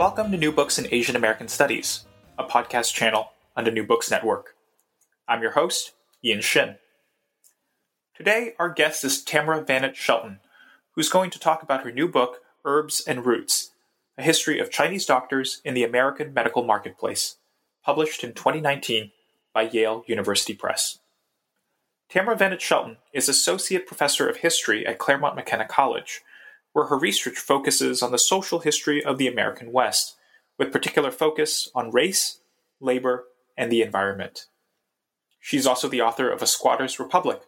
Welcome to New Books in Asian American Studies, a podcast channel on the New Books Network. I'm your host, Ian Shin. Today, our guest is Tamara Venit Shelton, who's going to talk about her new book, Herbs and Roots A History of Chinese Doctors in the American Medical Marketplace, published in 2019 by Yale University Press. Tamara Venit Shelton is Associate Professor of History at Claremont McKenna College where her research focuses on the social history of the American West, with particular focus on race, labor, and the environment. She's also the author of A Squatter's Republic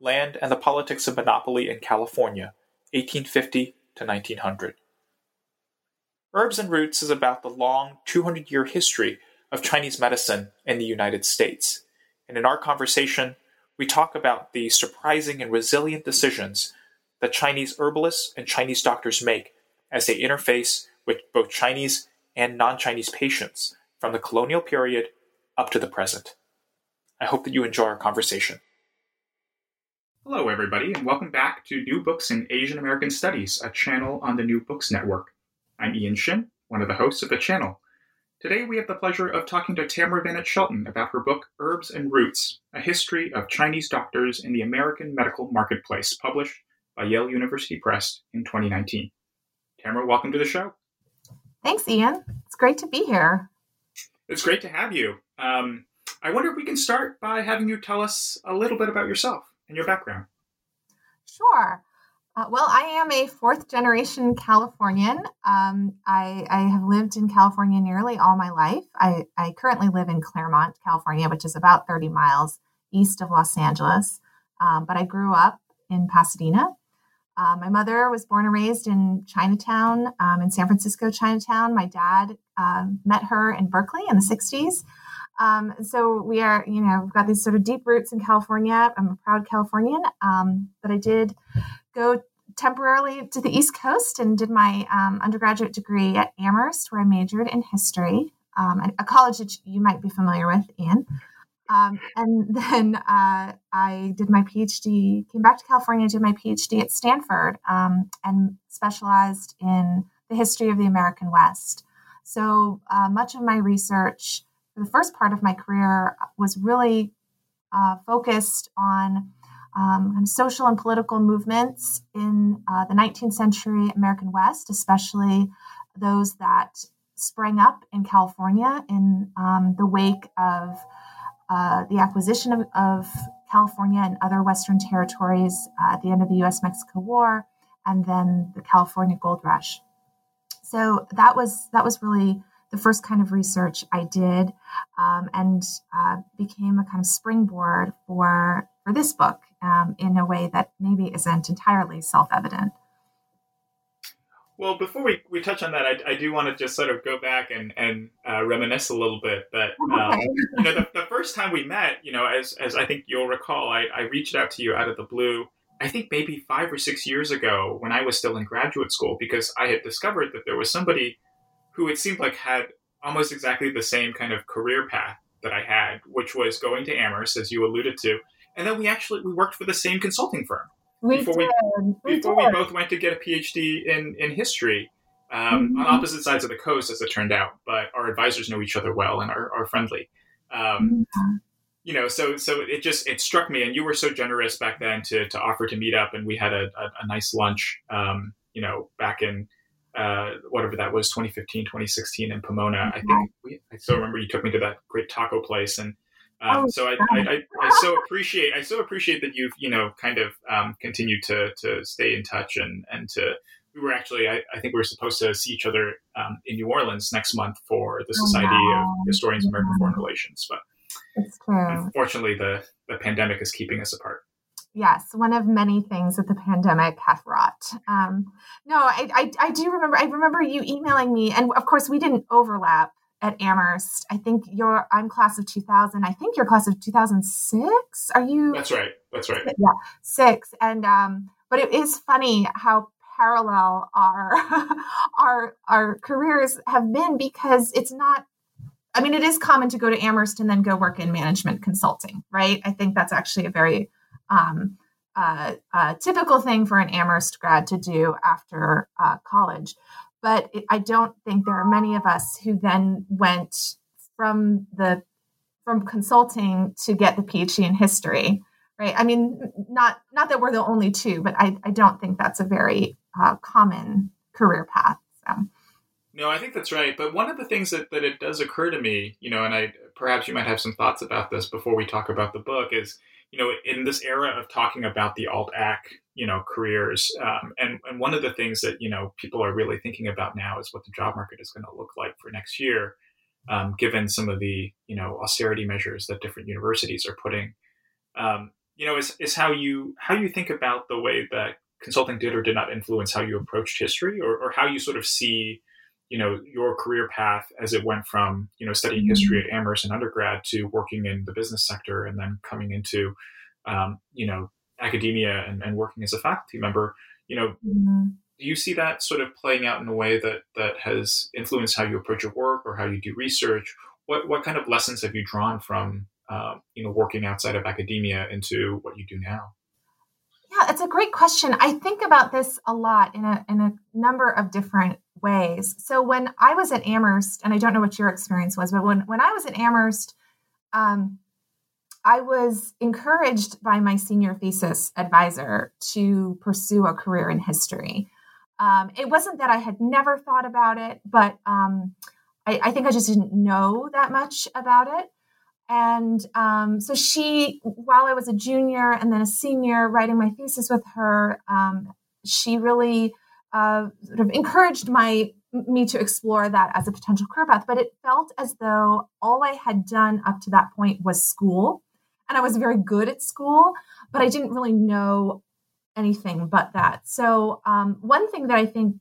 Land and the Politics of Monopoly in California, 1850 to 1900. Herbs and Roots is about the long 200 year history of Chinese medicine in the United States. And in our conversation, we talk about the surprising and resilient decisions that Chinese herbalists and Chinese doctors make as they interface with both Chinese and non Chinese patients from the colonial period up to the present. I hope that you enjoy our conversation. Hello, everybody, and welcome back to New Books in Asian American Studies, a channel on the New Books Network. I'm Ian Shin, one of the hosts of the channel. Today, we have the pleasure of talking to Tamara Venit Shelton about her book, Herbs and Roots A History of Chinese Doctors in the American Medical Marketplace, published by Yale University Press in 2019. Tamara, welcome to the show. Thanks, Ian. It's great to be here. It's great to have you. Um, I wonder if we can start by having you tell us a little bit about yourself and your background. Sure. Uh, well, I am a fourth generation Californian. Um, I, I, have lived in California nearly all my life. I, I, currently live in Claremont, California, which is about 30 miles east of Los Angeles. Um, but I grew up in Pasadena uh, my mother was born and raised in Chinatown, um, in San Francisco, Chinatown. My dad um, met her in Berkeley in the 60s. Um, so we are, you know, we've got these sort of deep roots in California. I'm a proud Californian, um, but I did go temporarily to the East Coast and did my um, undergraduate degree at Amherst, where I majored in history, um, a college that you might be familiar with, Ian. Um, and then uh, I did my PhD, came back to California, did my PhD at Stanford, um, and specialized in the history of the American West. So uh, much of my research for the first part of my career was really uh, focused on um, social and political movements in uh, the 19th century American West, especially those that sprang up in California in um, the wake of uh, the acquisition of, of, California and other Western territories uh, at the end of the US Mexico War, and then the California Gold Rush. So that was that was really the first kind of research I did, um, and uh, became a kind of springboard for for this book um, in a way that maybe isn't entirely self evident. Well, before we, we touch on that, I, I do want to just sort of go back and, and uh, reminisce a little bit that, um, you know, the, the, first time we met, you know, as, as I think you'll recall, I, I reached out to you out of the blue, I think maybe five or six years ago when I was still in graduate school, because I had discovered that there was somebody who it seemed like had almost exactly the same kind of career path that I had, which was going to Amherst, as you alluded to. And then we actually, we worked for the same consulting firm. We before did. we, before we, we both went to get a PhD in in history um, mm-hmm. on opposite sides of the coast, as it turned out. But our advisors know each other well and are, are friendly. Um, mm-hmm. You know, so so it just it struck me, and you were so generous back then to to offer to meet up, and we had a, a, a nice lunch. Um, you know, back in uh, whatever that was 2015 2016 in pomona i think we, i still remember you took me to that great taco place and um, oh, so I, I, I, so appreciate I so appreciate that you've you know kind of um, continued to to stay in touch and and to we were actually I, I think we were supposed to see each other um, in New Orleans next month for the oh, Society oh, wow. of Historians of American Foreign Relations, but unfortunately the the pandemic is keeping us apart. Yes, one of many things that the pandemic hath wrought. Um, no, I, I, I do remember. I remember you emailing me, and of course we didn't overlap at Amherst. I think you're I'm class of 2000. I think you're class of 2006. Are you? That's right. That's right. Yeah, six. And um, but it is funny how parallel our our our careers have been because it's not. I mean, it is common to go to Amherst and then go work in management consulting, right? I think that's actually a very um, uh, uh, typical thing for an Amherst grad to do after uh, college but it, I don't think there are many of us who then went from the from consulting to get the PhD in history, right? I mean, not not that we're the only two, but I, I don't think that's a very uh, common career path. So. No, I think that's right. But one of the things that, that it does occur to me, you know, and I perhaps you might have some thoughts about this before we talk about the book, is you know, in this era of talking about the alt ac, you know, careers, um, and and one of the things that you know people are really thinking about now is what the job market is going to look like for next year, um, given some of the you know austerity measures that different universities are putting. Um, you know, is is how you how you think about the way that consulting did or did not influence how you approached history, or, or how you sort of see you know your career path as it went from you know studying history at Amherst in undergrad to working in the business sector and then coming into um, you know academia and, and, working as a faculty member you know mm-hmm. do you see that sort of playing out in a way that that has influenced how you approach your work or how you do research what what kind of lessons have you drawn from uh, you know working outside of academia into what you do now yeah, it's a great question. I think about this a lot in a in a number of different ways. So when I was at Amherst, and I don't know what your experience was, but when when I was at Amherst, um, I was encouraged by my senior thesis advisor to pursue a career in history. Um, it wasn't that I had never thought about it, but um, I, I, think I just didn't know that much about it. And um, so she, while I was a junior and then a senior writing my thesis with her, um, she really uh, sort of encouraged my me to explore that as a potential career path. But it felt as though all I had done up to that point was school, and I was very good at school, but I didn't really know anything but that. So um, one thing that I think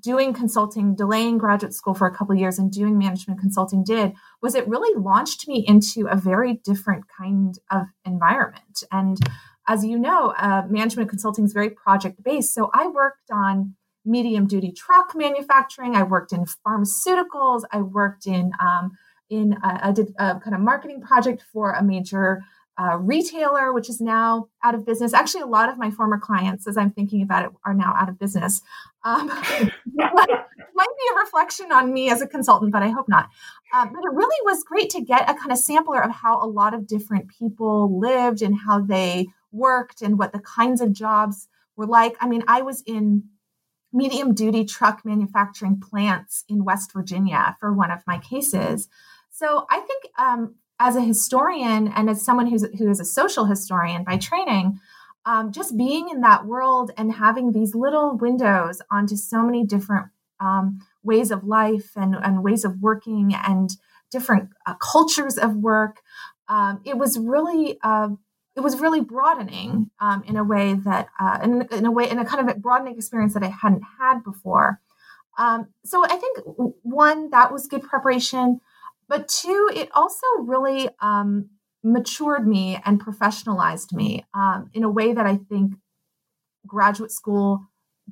doing consulting, delaying graduate school for a couple years and doing management consulting did was it really launched me into a very different kind of environment. And as you know, uh, management consulting is very project based. So I worked on medium duty truck manufacturing. I worked in pharmaceuticals. I worked in um, in uh, I did a kind of marketing project for a major uh, retailer, which is now out of business. Actually, a lot of my former clients, as I'm thinking about it, are now out of business. Um, might be a reflection on me as a consultant, but I hope not. Um, but it really was great to get a kind of sampler of how a lot of different people lived and how they worked and what the kinds of jobs were like. I mean, I was in medium duty truck manufacturing plants in West Virginia for one of my cases. So I think um, as a historian and as someone who's who is a social historian by training, um, just being in that world and having these little windows onto so many different um, ways of life and, and ways of working and different uh, cultures of work, um, it was really uh, it was really broadening um, in a way that uh, in, in, a way in a kind of broadening experience that I hadn't had before. Um, so I think one that was good preparation. But two, it also really um, matured me and professionalized me um, in a way that I think graduate school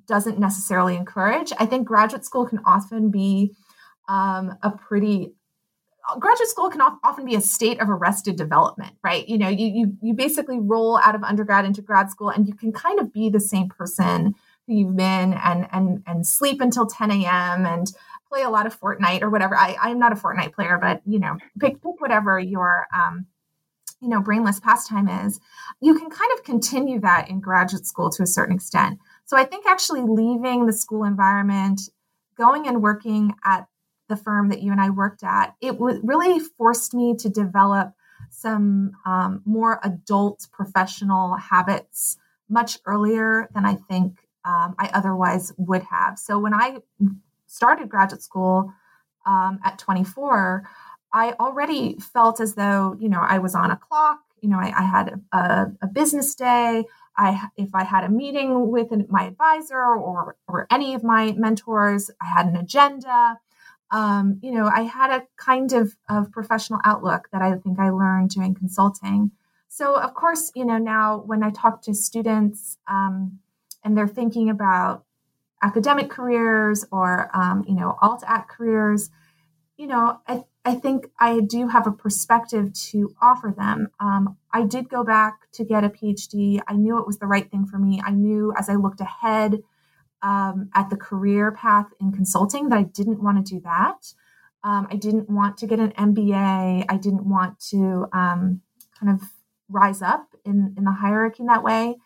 doesn't necessarily encourage. I think graduate school can often be um, a pretty graduate school can often be a state of arrested development, right? You know, you you you basically roll out of undergrad into grad school, and you can kind of be the same person who you've been, and and and sleep until 10 a.m. and play a lot of Fortnite or whatever. I, I'm not a Fortnite player, but you know, pick, pick whatever your um, you know brainless pastime is. You can kind of continue that in graduate school to a certain extent. So I think actually leaving the school environment, going and working at the firm that you and I worked at, it w- really forced me to develop some um, more adult professional habits much earlier than I think um, I otherwise would have. So when I started graduate school um, at 24, I already felt as though, you know, I was on a clock. You know, I, I had a, a, business day. I, if I had a meeting with my advisor or, or any of my mentors, I had an agenda. Um, you know, I had a kind of, of professional outlook that I think I learned doing consulting. So, of course, you know, now when I talk to students um, and they're thinking about academic careers or, um, you know, alt ac careers, you know, I, I think I do have a perspective to offer them. Um, I did go back to get a PhD. I knew it was the right thing for me. I knew as I looked ahead um, at the career path in consulting that I didn't want to do that. Um, I didn't want to get an MBA. I didn't want to um, kind of rise up in, in the hierarchy in that way.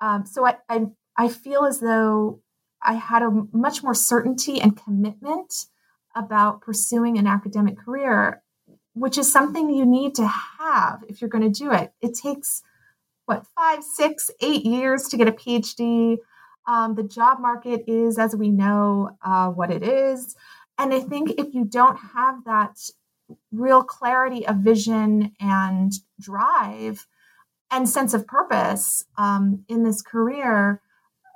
Um, so I, I, I feel as though I had a much more certainty and commitment about pursuing an academic career, which is something you need to have if you're going to do it. It takes what five, six, eight years to get a PhD. Um, the job market is, as we know, uh, what it is. And I think if you don't have that real clarity of vision and drive and sense of purpose um, in this career,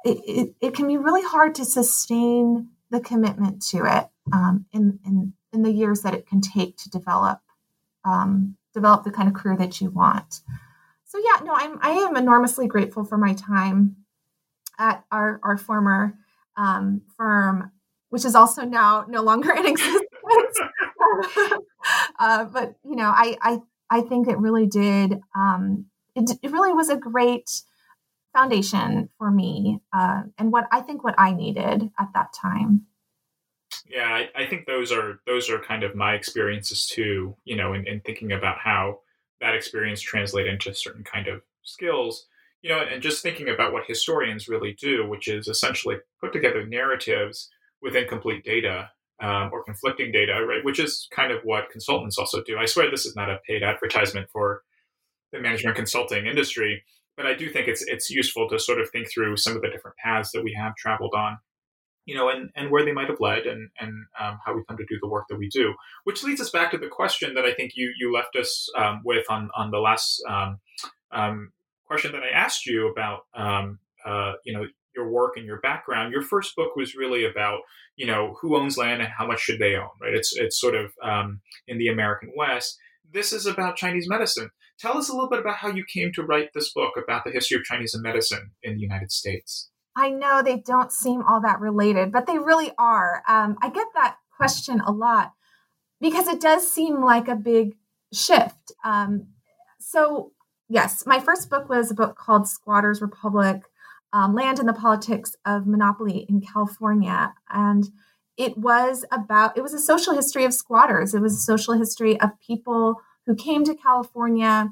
it, it, it, can be really hard to sustain the commitment to it um, in, in, in the years that it can take to develop um, develop the kind of career that you want. So yeah, no, I'm I am enormously grateful for my time at our our former um, firm, which is also now no longer in existence. uh, but you know, I I I think it really did. Um, it, it really was a great foundation for me, uh, and what I think what I needed at that time. Yeah, I, I, think those are those are kind of my experiences too. You know, in, in thinking about how that experience translate into certain kind of skills. You know, and just thinking about what historians really do, which is essentially put together narratives with incomplete data um, or conflicting data, right? Which is kind of what consultants also do. I swear this is not a paid advertisement for the management consulting industry, but I do think it's it's useful to sort of think through some of the different paths that we have traveled on you know, and, and where they might have led and, and um, how we come to do the work that we do. Which leads us back to the question that I think you, you left us um, with on, on the last question that I asked you about, um, uh, you know, your work and your background. Your first book was really about, you know, who owns land and how much should they own, right? It's, it's sort of um, in the American West. This is about Chinese medicine. Tell us a little bit about how you came to write this book about the history of Chinese medicine in the United States. I know they don't seem all that related, but they really are. Um, I get that question a lot because it does seem like a big shift. Um, so, yes, my first book was a book called Squatters Republic um, Land and the Politics of Monopoly in California. And it was about, it was a social history of squatters. It was a social history of people who came to California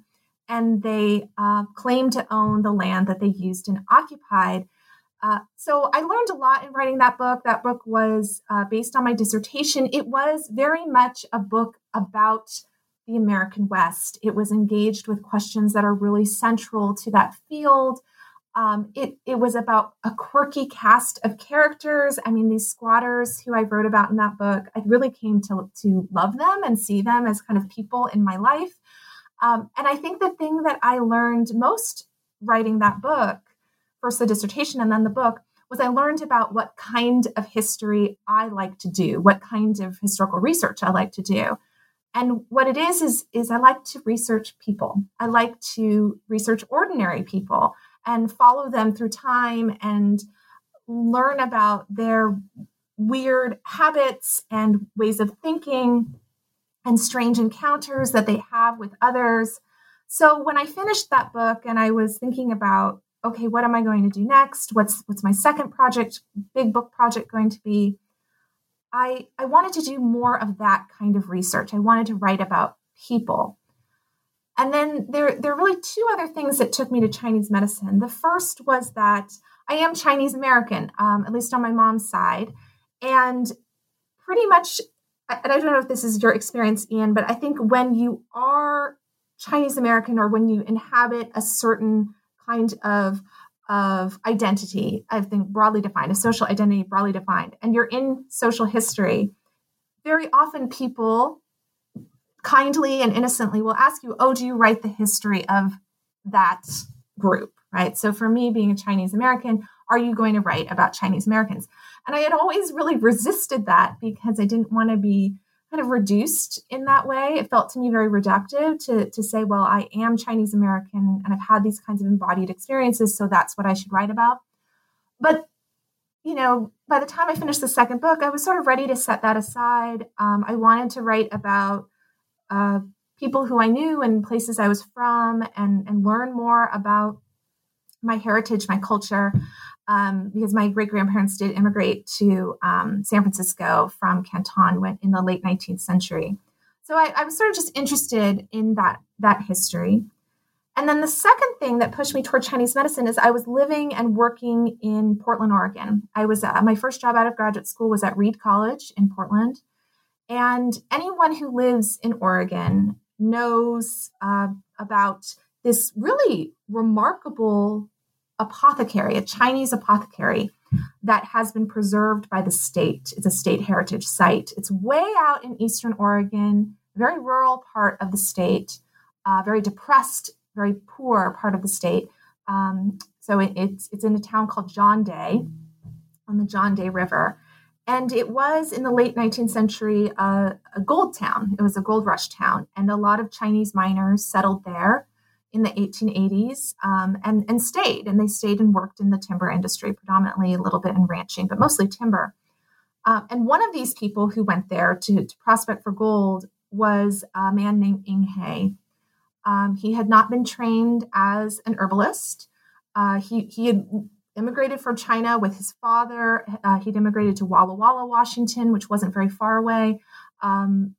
and they uh, claimed to own the land that they used and occupied. Uh, so I learned a lot in writing that book. That book was uh, based on my dissertation. It was very much a book about the American West. It was engaged with questions that are really central to that field. Um, it, it was about a quirky cast of characters. I mean, these squatters who I wrote about in that book, I really came to, to love them and see them as kind of people in my life. Um, and I think the thing that I learned most writing that book first the dissertation and then the book was I learned about what kind of history I like to do, what kind of historical research I like to do. And what it is is is I like to research people. I like to research ordinary people and follow them through time and learn about their weird habits and ways of thinking and strange encounters that they have with others. So when I finished that book and I was thinking about okay, what am I going to do next? What's what's my second project, big book project going to be? I I wanted to do more of that kind of research. I wanted to write about people. And then there, there are really two other things that took me to Chinese medicine. The first was that I am Chinese American, um, at least on my mom's side. And pretty much, and I don't know if this is your experience, Ian, but I think when you are Chinese American or when you inhabit a certain kind of of identity, I think broadly defined, a social identity broadly defined, and you're in social history, very often people kindly and innocently will ask you, Oh, do you write the history of that group? Right. So for me, being a Chinese American, are you going to write about Chinese Americans? And I had always really resisted that because I didn't want to be kind of reduced in that way. It felt to me very reductive to, to say, well, I am Chinese American and I've had these kinds of embodied experiences, so that's what I should write about. But, you know, by the time I finished the second book, I was sort of ready to set that aside. Um, I wanted to write about uh, people who I knew and places I was from and, and learn more about my heritage, my culture um, because my great grandparents did immigrate to um, San Francisco from Canton in the late 19th century. So I, I, was sort of just interested in that that history. And then the second thing that pushed me toward Chinese medicine is I was living and working in Portland, Oregon. I was uh, my first job out of graduate school was at Reed College in Portland, and anyone who lives in Oregon knows uh, about this really remarkable apothecary, a Chinese apothecary that has been preserved by the state. It's a state heritage site. It's way out in eastern Oregon, very rural part of the state, uh, very depressed, very poor part of the state. Um, so it, it's it's in a town called John Day on the John Day River. And it was in the late 19th century a gold town. It was a gold rush town. And a lot of Chinese miners settled there in the 1880s um, and, and stayed. And they stayed and worked in the timber industry, predominantly a little bit in ranching, but mostly timber. Um, and one of these people who went there to, to, prospect for gold was a man named Ing Hay. Um, he had not been trained as an herbalist. Uh, he, he had immigrated from China with his father. Uh, he'd immigrated to Walla Walla, Washington, which wasn't very far away. Um,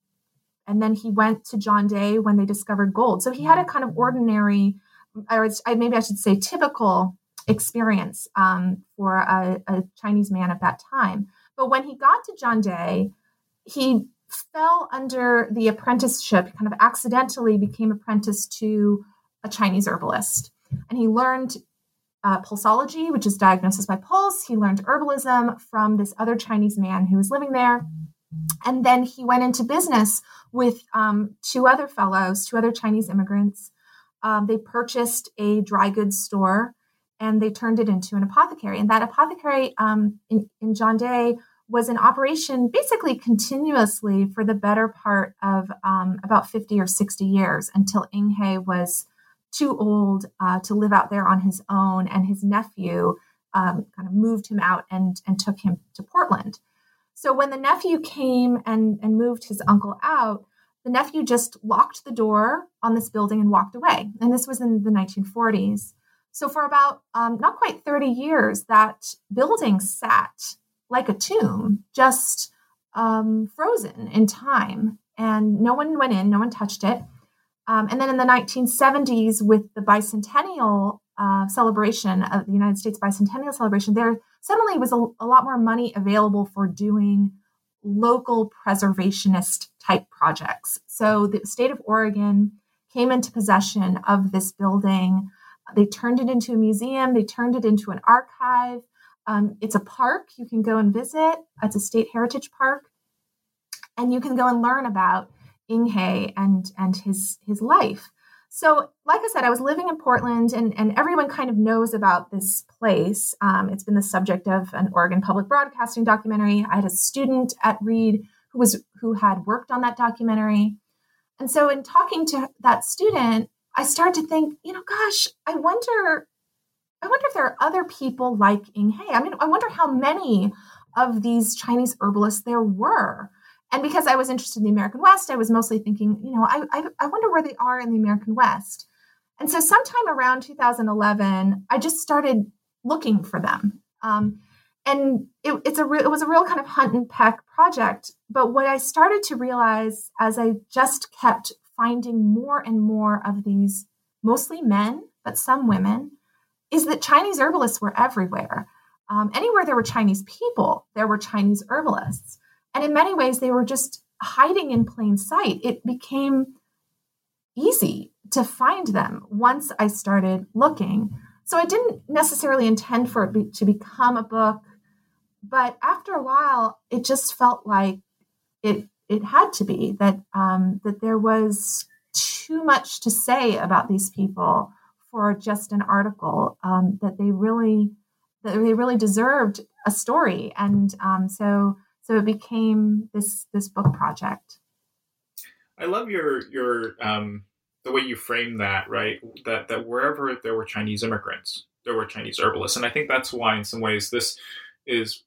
and then he went to John Day when they discovered gold. So he had a kind of ordinary, or maybe I should say typical experience um, for a, a Chinese man at that time. But when he got to John Day, he fell under the apprenticeship, kind of accidentally became apprenticed to a Chinese herbalist. And he learned uh, pulsology, which is diagnosis by pulse. He learned herbalism from this other Chinese man who was living there. And then he went into business with um, two other fellows, two other Chinese immigrants. Um, they purchased a dry goods store and they turned it into an apothecary. And that apothecary um, in, in John Day was in operation basically continuously for the better part of um, about 50 or 60 years until Ing Hay was too old uh, to live out there on his own. And his nephew um, kind of moved him out and, and took him to Portland. So when the nephew came and, and moved his uncle out, the nephew just locked the door on this building and walked away. And this was in the 1940s. So for about um, not quite 30 years, that building sat like a tomb, just um, frozen in time. And no one went in, no one touched it. Um, and then in the 1970s, with the bicentennial uh, celebration of the United States bicentennial celebration, there suddenly was a, a lot more money available for doing local preservationist type projects. So the state of Oregon came into possession of this building. They turned it into a museum, they turned it into an archive. Um, it's a park you can go and visit, it's a state heritage park. And you can go and learn about Ing Hay and, and his, his life. So, like I said, I was living in Portland, and, and everyone kind of knows about this place. Um, it's been the subject of an Oregon Public Broadcasting documentary. I had a student at Reed who was who had worked on that documentary, and so in talking to that student, I started to think, you know, gosh, I wonder, I wonder if there are other people like Ing Hay. I mean, I wonder how many of these Chinese herbalists there were and because I was interested in the American West, I was mostly thinking, you know, I, I, I wonder where they are in the American West. And so, sometime around 2011, I just started looking for them. Um, and it, it's a re- it was a real kind of hunt and peck project. But what I started to realize as I just kept finding more and more of these, mostly men, but some women, is that Chinese herbalists were everywhere. um, anywhere there were Chinese people, there were Chinese herbalists. And in many ways, they were just hiding in plain sight. It became easy to find them once I started looking. So I didn't necessarily intend for it be, to become a book, but after a while, it just felt like it it had to be that um, that there was too much to say about these people for just an article. Um, that they really that they really deserved a story, and um, so so it became this this book project. I love your your um, the way you frame that, right? That that wherever there were Chinese immigrants, there were Chinese herbalists, and I think that's why, in some ways, this is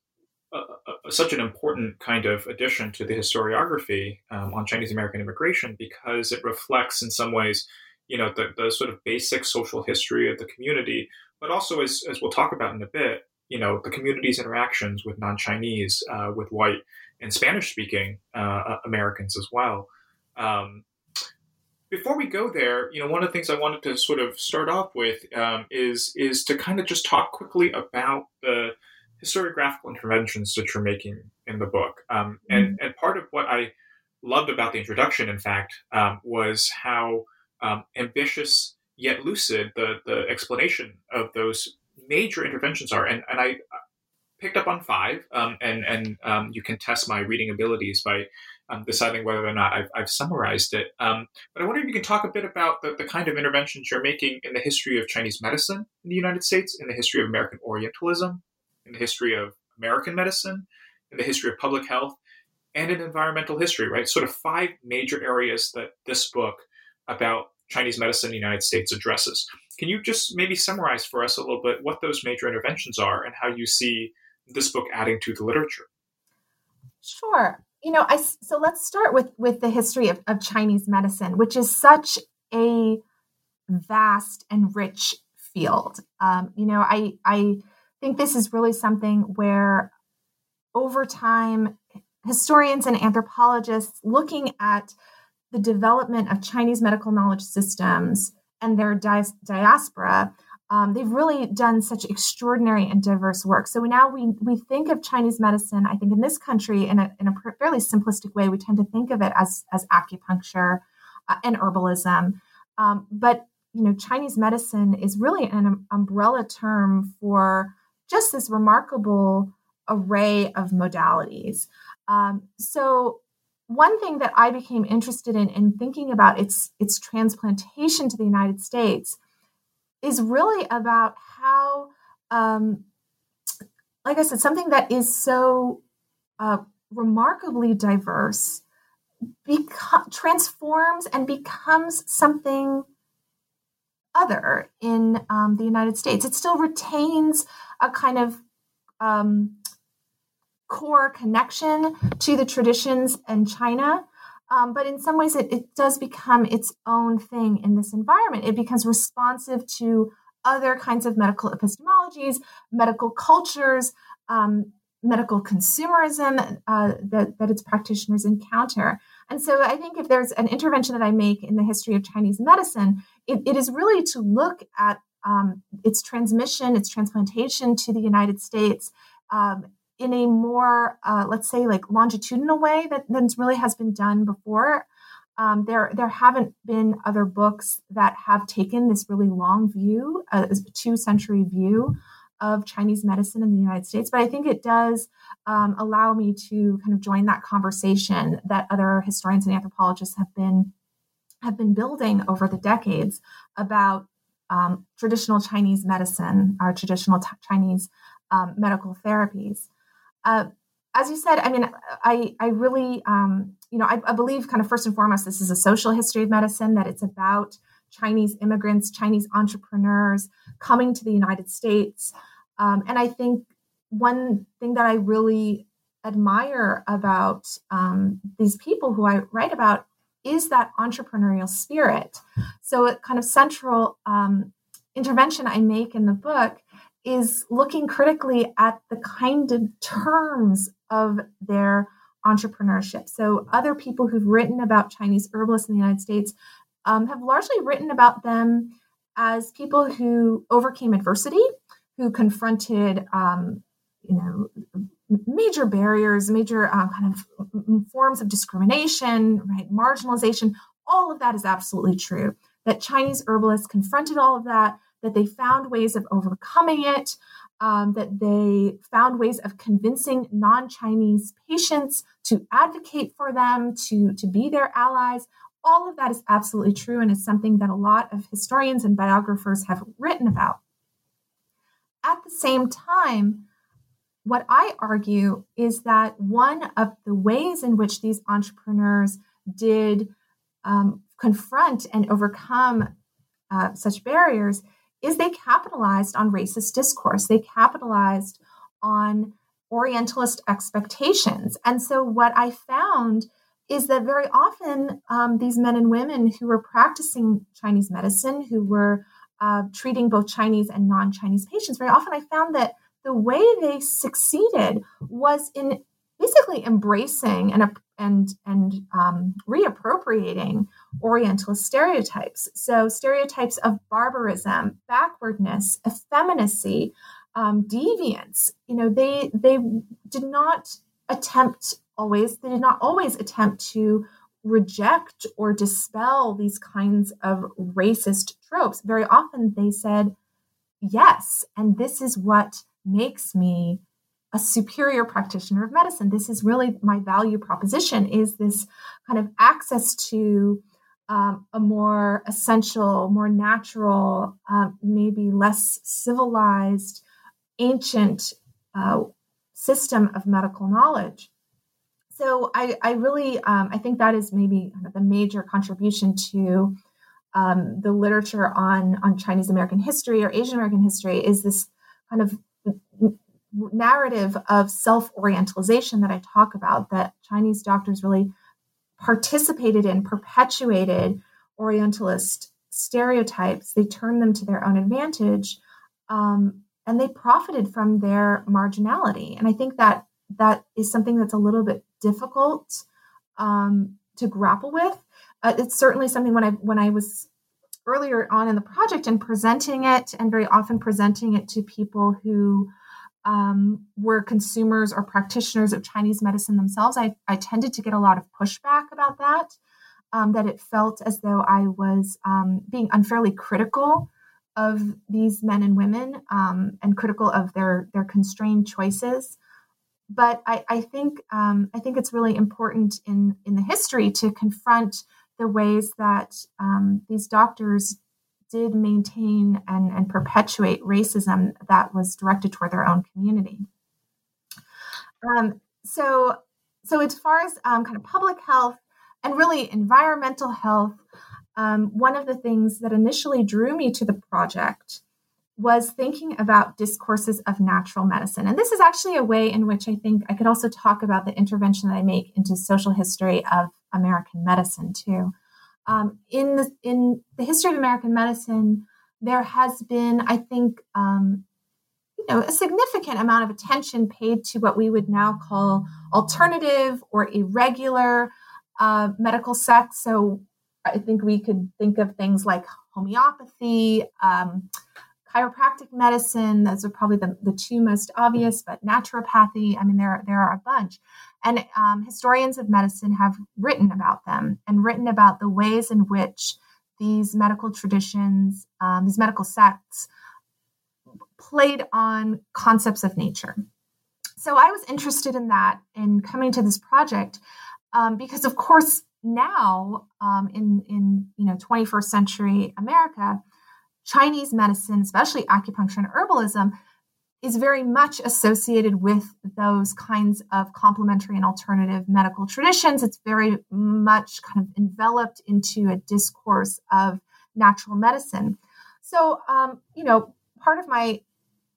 a, a, such an important kind of addition to the historiography um, on Chinese American immigration because it reflects, in some ways, you know, the, the sort of basic social history of the community, but also, as as we'll talk about in a bit, you know, the community's interactions with non-Chinese, uh, with white and Spanish-speaking uh, Americans as well. Um, before we go there, you know, one of the things I wanted to sort of start off with um, is is to kind of just talk quickly about the historiographical interventions that you're making in the book. Um, and mm-hmm. and part of what I loved about the introduction, in fact, um, was how um, ambitious yet lucid the the explanation of those major interventions are. And and I picked up on five, um, and and um, you can test my reading abilities by um, deciding whether or not I've, I've summarized it. Um, but I wonder if you can talk a bit about the, the kind of interventions you're making in the history of Chinese medicine in the United States, in the history of American Orientalism, in the history of American medicine, in the history of public health, and in environmental history, right? Sort of five major areas that this book about Chinese medicine in the United States addresses. Can you just maybe summarize for us a little bit what those major interventions are and how you see this book adding to the literature? Sure you know i so let's start with with the history of, of chinese medicine which is such a vast and rich field um, you know i i think this is really something where over time historians and anthropologists looking at the development of chinese medical knowledge systems and their diaspora um, they've really done such extraordinary and diverse work. So now we we think of Chinese medicine. I think in this country, in a in a fairly simplistic way, we tend to think of it as as acupuncture uh, and herbalism. Um, but you know, Chinese medicine is really an umbrella term for just this remarkable array of modalities. Um, so one thing that I became interested in in thinking about its its transplantation to the United States is really about how, um, like I said, something that is so uh, remarkably diverse beca- transforms and becomes something other in um, the United States. It still retains a kind of um, core connection to the traditions in China, um, but in some ways, it, it does become its own thing in this environment. It becomes responsive to other kinds of medical epistemologies, medical cultures, um, medical consumerism uh, that, that its practitioners encounter. And so I think if there's an intervention that I make in the history of Chinese medicine, it, it is really to look at um, its transmission, its transplantation to the United States, um, in a more, uh, let's say, like longitudinal way that, that really has been done before. Um, there, there haven't been other books that have taken this really long view, a two century view of Chinese medicine in the United States. But I think it does um, allow me to kind of join that conversation that other historians and anthropologists have been have been building over the decades about um, traditional Chinese medicine, our traditional t- Chinese um, medical therapies. Uh, as you said, I mean, I I really, um, you know, I, I, believe kind of first and foremost, this is a social history of medicine. That it's about Chinese immigrants, Chinese entrepreneurs coming to the United States, um, and I think one thing that I really admire about um, these people who I write about is that entrepreneurial spirit. So, a kind of central um, intervention I make in the book is looking critically at the kind of terms of their entrepreneurship. So, other people who've written about Chinese herbalists in the United States um, have largely written about them as people who overcame adversity, who confronted um, you know, major barriers, major um, kind of forms of discrimination, right, marginalization. All of that is absolutely true. That Chinese herbalists confronted all of that, that they found ways of overcoming it, um, that they found ways of convincing non-Chinese patients to advocate for them, to to be their allies. All of that is absolutely true and is something that a lot of historians and biographers have written about. At the same time, what I argue is that one of the ways in which these entrepreneurs did um, confront and overcome uh, such barriers is they capitalized on racist discourse. They capitalized on Orientalist expectations. And so, what I found is that very often um, these men and women who were practicing Chinese medicine, who were uh, treating both Chinese and non Chinese patients, very often I found that the way they succeeded was in basically embracing and and and um, reappropriating Orientalist stereotypes. So stereotypes of barbarism, backwardness, effeminacy, um, deviance. You know, they they did not attempt always. They did not always attempt to reject or dispel these kinds of racist tropes. Very often they said, yes, and this is what makes me a superior practitioner of medicine. This is really my value proposition is this kind of access to um, a more essential, more natural, um, maybe less civilized, ancient uh, system of medical knowledge. So I, I really um, I think that is maybe the major contribution to um, the literature on on Chinese American history or Asian American history is this kind of narrative of self orientalization that I talk about that Chinese doctors really participated in, perpetuated Orientalist stereotypes. They turned them to their own advantage, um, and they profited from their marginality. And I think that that is something that's a little bit difficult um, to grapple with. Uh, it's certainly something when I when I was earlier on in the project and presenting it, and very often presenting it to people who um, were consumers or practitioners of Chinese medicine themselves, I, I tended to get a lot of pushback about that. Um, that it felt as though I was um, being unfairly critical of these men and women um, and critical of their their constrained choices but I, I think um, I think it's really important in in the history to confront the ways that um, these doctors did maintain and, and perpetuate racism that was directed toward their own community. Um, so, so as far as um, kind of public health and really environmental health, um, one of the things that initially drew me to the project was thinking about discourses of natural medicine. And this is actually a way in which I think I could also talk about the intervention that I make into social history of American medicine too. Um, in the in the history of American medicine, there has been, I think, um, you know, a significant amount of attention paid to what we would now call alternative or irregular uh, medical sects. So I think we could think of things like homeopathy. Um, chiropractic medicine. Those are probably the, the two most obvious but naturopathy i mean there, there are a bunch. And um, historians of medicine have written about them and written about the ways in which these medical traditions um, these medical sects played on concepts of nature. So i was interested in that in coming to this project um, because of course now um, in in you know 21st century america Chinese medicine, especially acupuncture and herbalism, is very much associated with those kinds of complementary and alternative medical traditions. It's very much kind of enveloped into a discourse of natural medicine. So, um, you know, part of my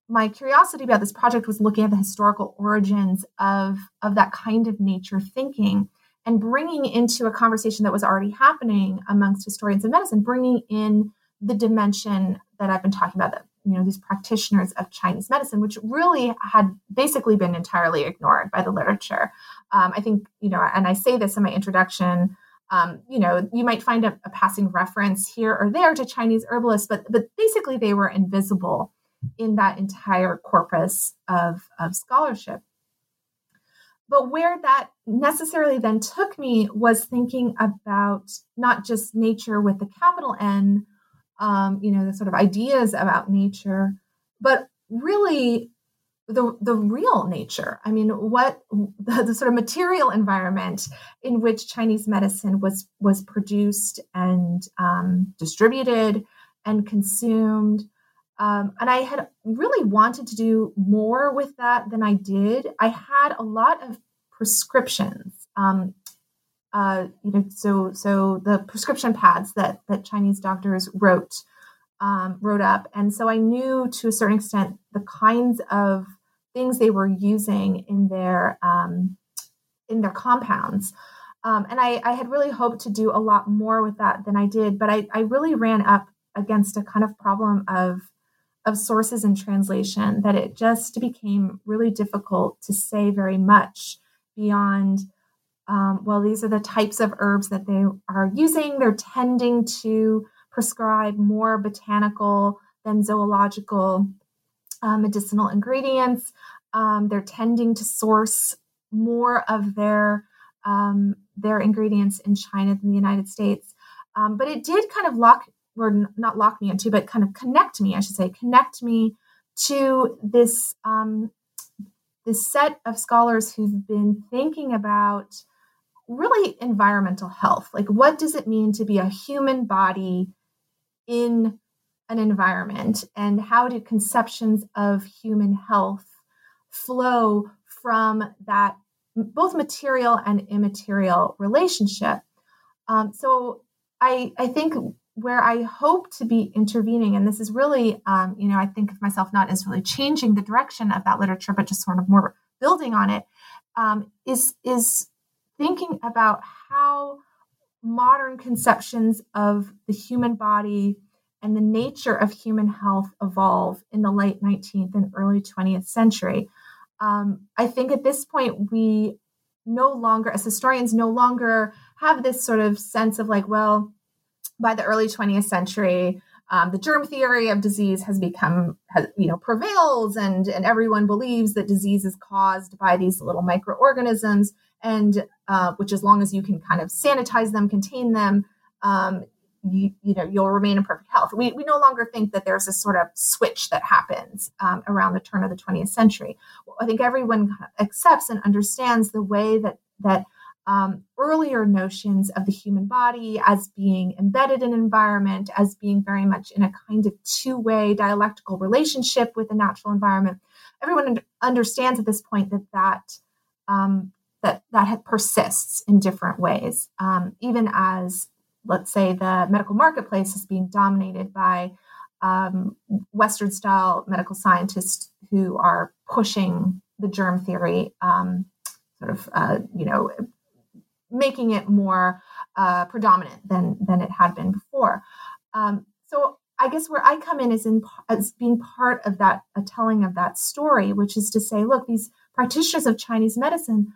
my curiosity about this project was looking at the historical origins of of that kind of nature thinking and bringing into a conversation that was already happening amongst historians of medicine, bringing in the dimension that I've been talking about that you know these practitioners of Chinese medicine, which really had basically been entirely ignored by the literature. Um, I think you know, and I say this in my introduction. Um, you know, you might find a, a, passing reference here or there to Chinese herbalists, but but basically they were invisible in that entire corpus of, of scholarship. But where that necessarily then took me was thinking about not just nature with the capital N, um, you know, the sort of ideas about nature, but really the the real nature. I mean, what the, the, sort of material environment in which Chinese medicine was was produced and um, distributed and consumed. Um, and I had really wanted to do more with that than I did. I had a lot of prescriptions. Um, uh, you know, so so the prescription pads that that Chinese doctors wrote um, wrote up, and so I knew to a certain extent the kinds of things they were using in their um, in their compounds. Um, and I, I, had really hoped to do a lot more with that than I did, but I, I really ran up against a kind of problem of of sources and translation that it just became really difficult to say very much beyond um, well these are the types of herbs that they are using they're tending to prescribe more botanical than zoological uh, medicinal ingredients. Um, they're tending to source more of their um, their ingredients in China than the United States. Um, but it did kind of lock, or not lock me into, but kind of connect me, I should say, connect me to this um, this set of scholars who've been thinking about really environmental health. Like, what does it mean to be a human body in an environment and how do conceptions of human health flow from that both material and immaterial relationship um, so I, I think where i hope to be intervening and this is really um, you know i think of myself not as really changing the direction of that literature but just sort of more building on it um, is is thinking about how modern conceptions of the human body and the nature of human health evolve in the late 19th and early 20th century. Um, I think at this point, we no longer, as historians, no longer have this sort of sense of like, well, by the early 20th century, um, the germ theory of disease has become, has, you know, prevails, and and everyone believes that disease is caused by these little microorganisms, and uh, which, as long as you can kind of sanitize them, contain them, um, you, you know you'll remain in perfect health. We, we no longer think that there's this sort of switch that happens um, around the turn of the 20th century. I think everyone accepts and understands the way that that um, earlier notions of the human body as being embedded in environment, as being very much in a kind of two-way dialectical relationship with the natural environment. Everyone understands at this point that that um, that that persists in different ways, um, even as let's say the medical marketplace is being dominated by um, Western style medical scientists who are pushing the germ theory, um, sort of, uh, you know, making it more uh, predominant than than it had been before. Um, so I guess where I come in is in as being part of that a telling of that story, which is to say, look, these practitioners of Chinese medicine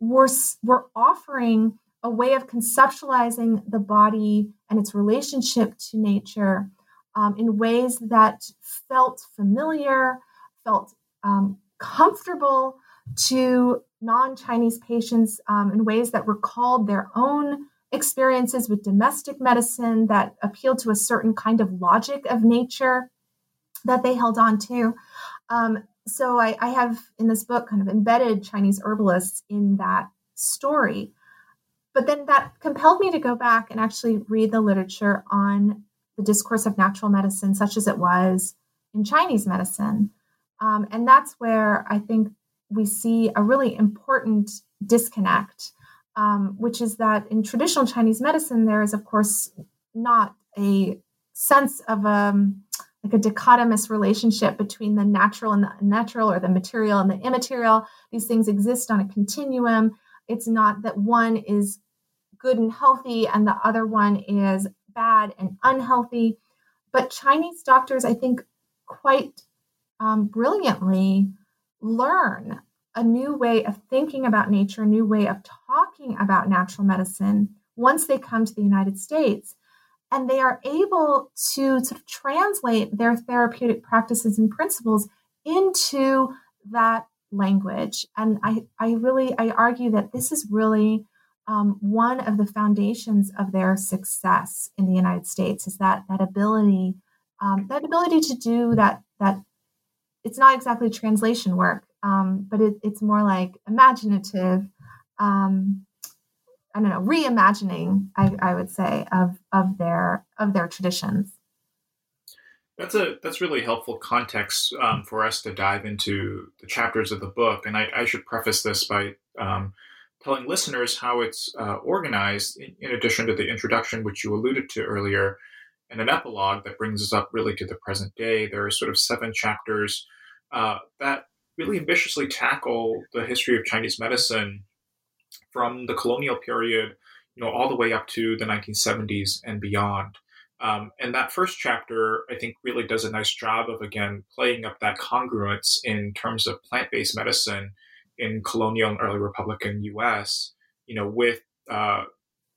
were were offering a way of conceptualizing the body and its relationship to nature um, in ways that felt familiar, felt um, comfortable to non Chinese patients um, in ways that recalled their own experiences with domestic medicine, that appealed to a certain kind of logic of nature that they held on to. Um, so I, I have in this book kind of embedded Chinese herbalists in that story. But then that compelled me to go back and actually read the literature on the discourse of natural medicine, such as it was in Chinese medicine. Um, and that's where I think we see a really important disconnect, um, which is that in traditional Chinese medicine, there is, of course, not a sense of um, like a dichotomous relationship between the natural and the unnatural or the material and the immaterial. These things exist on a continuum. It's not that one is good and healthy and the other one is bad and unhealthy. But Chinese doctors, I think, quite um, brilliantly learn a new way of thinking about nature, a new way of talking about natural medicine once they come to the United States. and they are able to sort of translate their therapeutic practices and principles into that language. And I, I really, I argue that this is really um, one of the foundations of their success in the United States is that that ability, um, that ability to do that. That it's not exactly translation work, um, but it, it's more like imaginative. Um, I don't know, reimagining. I, I would say of of their of their traditions. That's a that's really helpful context um, for us to dive into the chapters of the book. And I, I should preface this by um, telling listeners how it's uh, organized. In, in, addition to the introduction, which you alluded to earlier, and an epilogue that brings us up really to the present day. There are sort of seven chapters uh, that really ambitiously tackle the history of Chinese medicine from the colonial period, you know, all the way up to the 1970s and beyond. Um, and that first chapter, I think, really does a nice job of again playing up that congruence in terms of plant-based medicine in colonial and early Republican U.S. You know, with uh,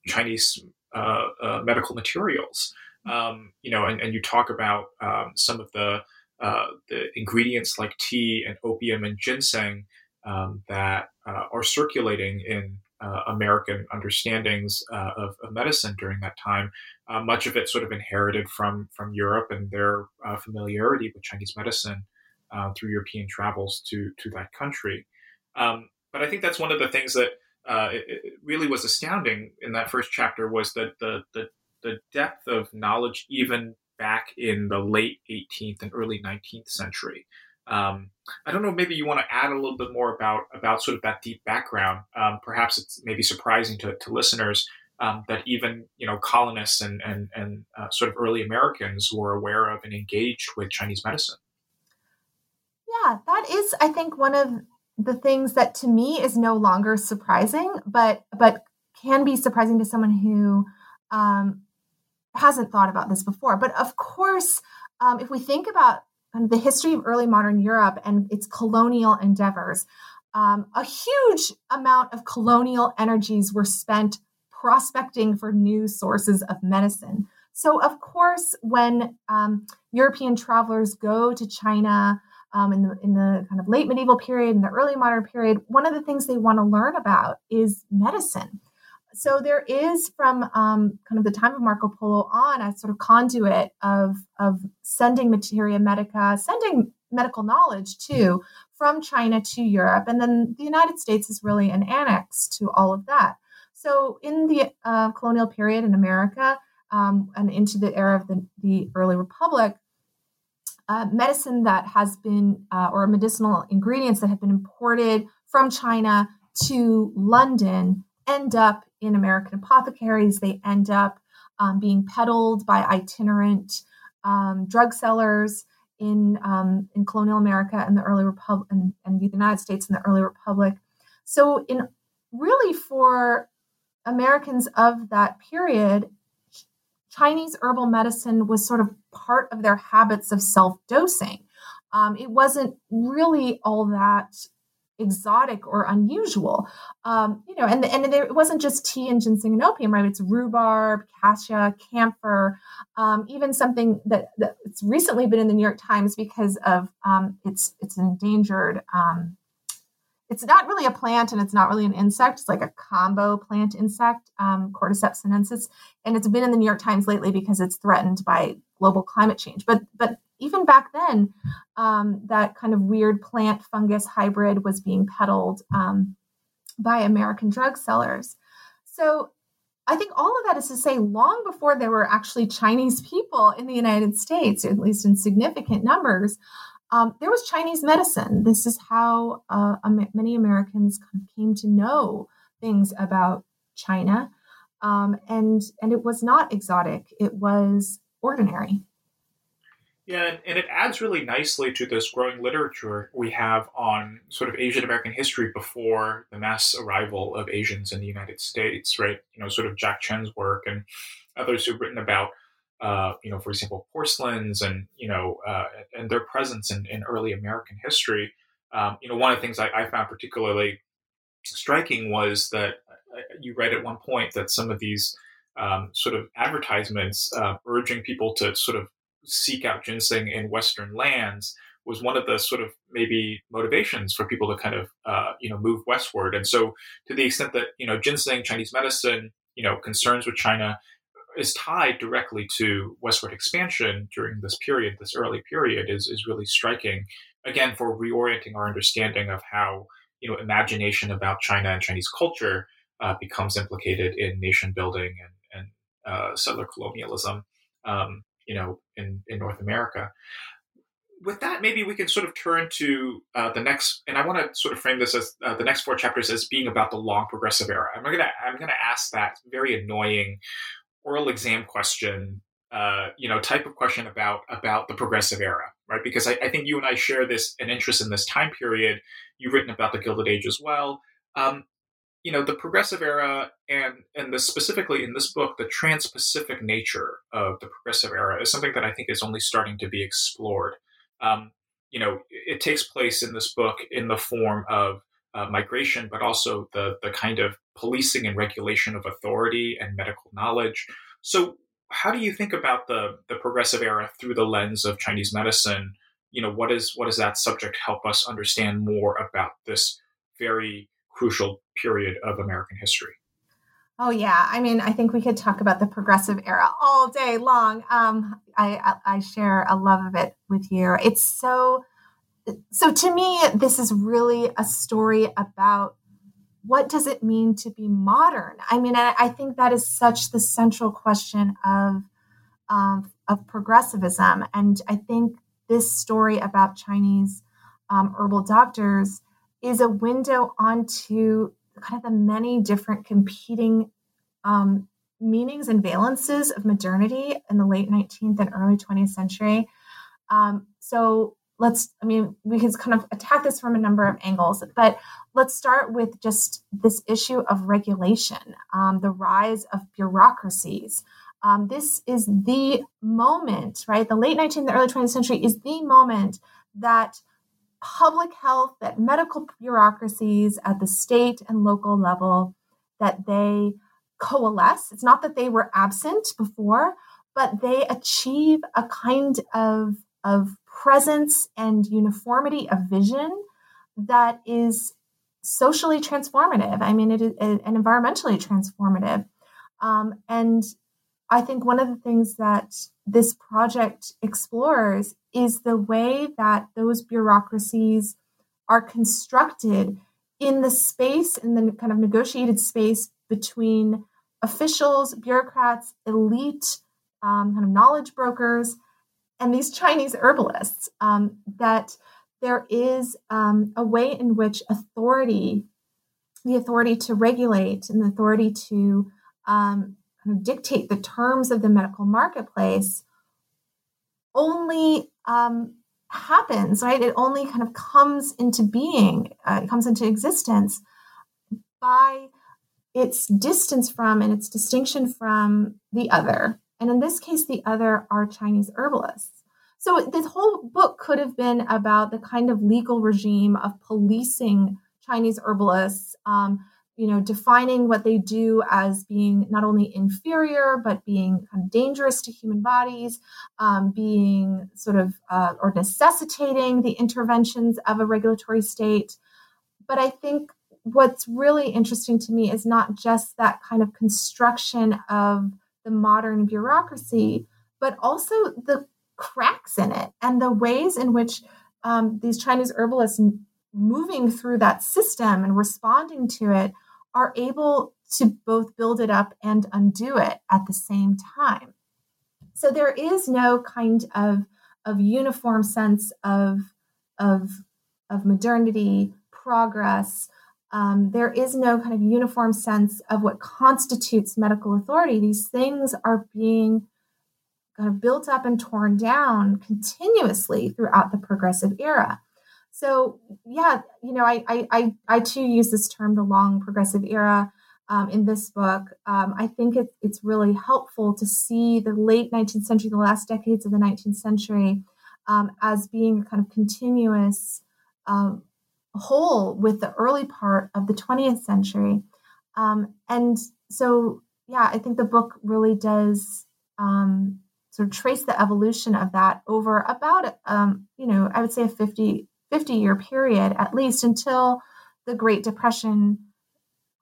Chinese uh, uh, medical materials. Um, you know, and, and, you talk about um, some of the uh, the ingredients like tea and opium and ginseng um, that uh, are circulating in uh, American understandings uh, of, of, medicine during that time. Uh, much of it sort of inherited from from Europe and their uh, familiarity with Chinese medicine uh, through European travels to to that country. Um, but I think that's one of the things that it, it, really was astounding in that first chapter was that the, the the depth of knowledge even back in the late 18th and early 19th century. Um, I don't know. Maybe you want to add a little bit more about about sort of that deep background. Um, perhaps it's maybe surprising to, to listeners um, that even you know colonists and and and uh, sort of early Americans were aware of and engaged with Chinese medicine. Yeah, that is, I think, one of the things that to me is no longer surprising, but but can be surprising to someone who um, hasn't thought about this before. But of course, um, if we think about the history of early modern Europe and its colonial endeavors, um, a huge amount of colonial energies were spent prospecting for new sources of medicine. So, of course, when um, European travelers go to China um, in, the, in the kind of late medieval period and the early modern period, one of the things they want to learn about is medicine so there is from um, kind of the time of Marco Polo on a sort of conduit of of sending materia medica, sending medical knowledge too from China to Europe, and then the United States is really an annex to all of that. So in the uh, colonial period in America um, and into the era of the, the early republic, uh, medicine that has been uh, or medicinal ingredients that have been imported from China to London end up in American apothecaries. They end up um, being peddled by itinerant um, drug sellers in um, in colonial America and the early republic and, and, the United States in the early republic. So, in really for Americans of that period, Chinese herbal medicine was sort of part of their habits of self dosing. Um, it wasn't really all that exotic or unusual. Um, you know, and and there, it wasn't just tea and ginseng and opium, right? It's rhubarb, cassia, camphor, um, even something that that's recently been in the New York Times because of um, it's it's endangered. Um, it's not really a plant and it's not really an insect. It's like a combo plant insect, um, Cordyceps sinensis, and it's been in the New York Times lately because it's threatened by global climate change. But but even back then, um, that kind of weird plant fungus hybrid was being peddled um, by American drug sellers. So I think all of that is to say, long before there were actually Chinese people in the United States, at least in significant numbers, um, there was Chinese medicine. This is how uh, many Americans came to know things about China, um, and and it was not exotic; it was ordinary. Yeah, and it adds really nicely to this growing literature we have on sort of Asian American history before the mass arrival of Asians in the United States, right? You know, sort of Jack Tchen's work and others who've written about, uh, you know, for example, porcelains and, you know, uh, and their presence in, in early American history. Um, you know, one of the things I, I found particularly striking was that uh, you read at one point that some of these um, sort of advertisements uh, urging people to sort of seek out ginseng in Western lands was one of the sort of maybe motivations for people to kind of uh, you know move westward. And so, to the extent that you know ginseng, Chinese medicine, you know concerns with China is tied directly to westward expansion during this period, this early period, is is really striking. Again, for reorienting our understanding of how you know imagination about China and Chinese culture uh, becomes implicated in nation building and, and uh, settler colonialism. Um, you know, in in North America. With that, maybe we can sort of turn to uh, the next, and I want to sort of frame this as uh, the next four chapters as being about the long progressive era. I'm gonna I'm gonna ask that very annoying oral exam question uh, you know type of question about about the progressive era right because I, I, think you and i share this an interest in this time period you've written about the gilded age as well um, you know the progressive era and and the specifically in this book the trans-pacific nature of the progressive era is something that i think is only starting to be explored um, you know it takes place in this book in the form of uh, migration, but also the the kind of policing and regulation of authority and medical knowledge. So, how do you think about the the progressive era through the lens of Chinese medicine? You know, what is what does that subject help us understand more about this very crucial period of American history? Oh yeah, I mean, I think we could talk about the progressive era all day long. Um, I I share a love of it with you. It's so so to me, this is really a story about what does it mean to be modern? I mean, I, think that is such the central question of, um, of progressivism. And I think this story about Chinese um, herbal doctors is a window onto kind of the many different competing um, meanings and valences of modernity in the late 19th and early 20th century. Um, so let's i mean we can kind of attack this from a number of angles but let's start with just this issue of regulation um, the rise of bureaucracies um, this is the moment right the late 19th the early 20th century is the moment that public health that medical bureaucracies at the state and local level that they coalesce it's not that they were absent before but they achieve a kind of of presence and uniformity of vision that is socially transformative. I mean, it is and environmentally transformative. Um, and I think one of the things that this project explores is the way that those bureaucracies are constructed in the space, in the kind of negotiated space between officials, bureaucrats, elite, um, kind of knowledge brokers, and these Chinese herbalists um, that there is um, a way in which authority, the authority to regulate and the authority to um, kind of dictate the terms of the medical marketplace, only um, happens, right? It only kind of comes into being, uh, it comes into existence by its distance from and its distinction from the other, and in this case, the other are Chinese herbalists. So this whole book could have been about the kind of legal regime of policing Chinese herbalists, um, you know, defining what they do as being not only inferior but being kind of dangerous to human bodies, um, being sort of uh, or necessitating the interventions of a regulatory state. But I think what's really interesting to me is not just that kind of construction of the modern bureaucracy, but also the cracks in it and the ways in which um, these Chinese herbalists moving through that system and responding to it are able to both build it up and undo it at the same time. So there is no kind of, of uniform sense of, of, of modernity, progress, um, there is no kind of uniform sense of what constitutes medical authority. These things are being kind of built up and torn down continuously throughout the progressive era. So, yeah, you know, I I I, I too use this term, the long progressive era, um, in this book. Um, I think it's it's really helpful to see the late 19th century, the last decades of the 19th century, um, as being a kind of continuous um, whole with the early part of the 20th century. Um, and so, yeah, I think the book really does um, sort of trace the evolution of that over about, you know, I would say a 50, 50 year period at least until the Great Depression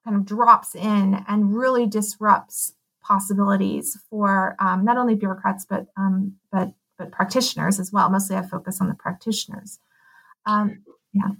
kind of drops in and really disrupts possibilities for um, not only bureaucrats but um, but but practitioners as well. Mostly, I focus on the practitioners. Um, yeah.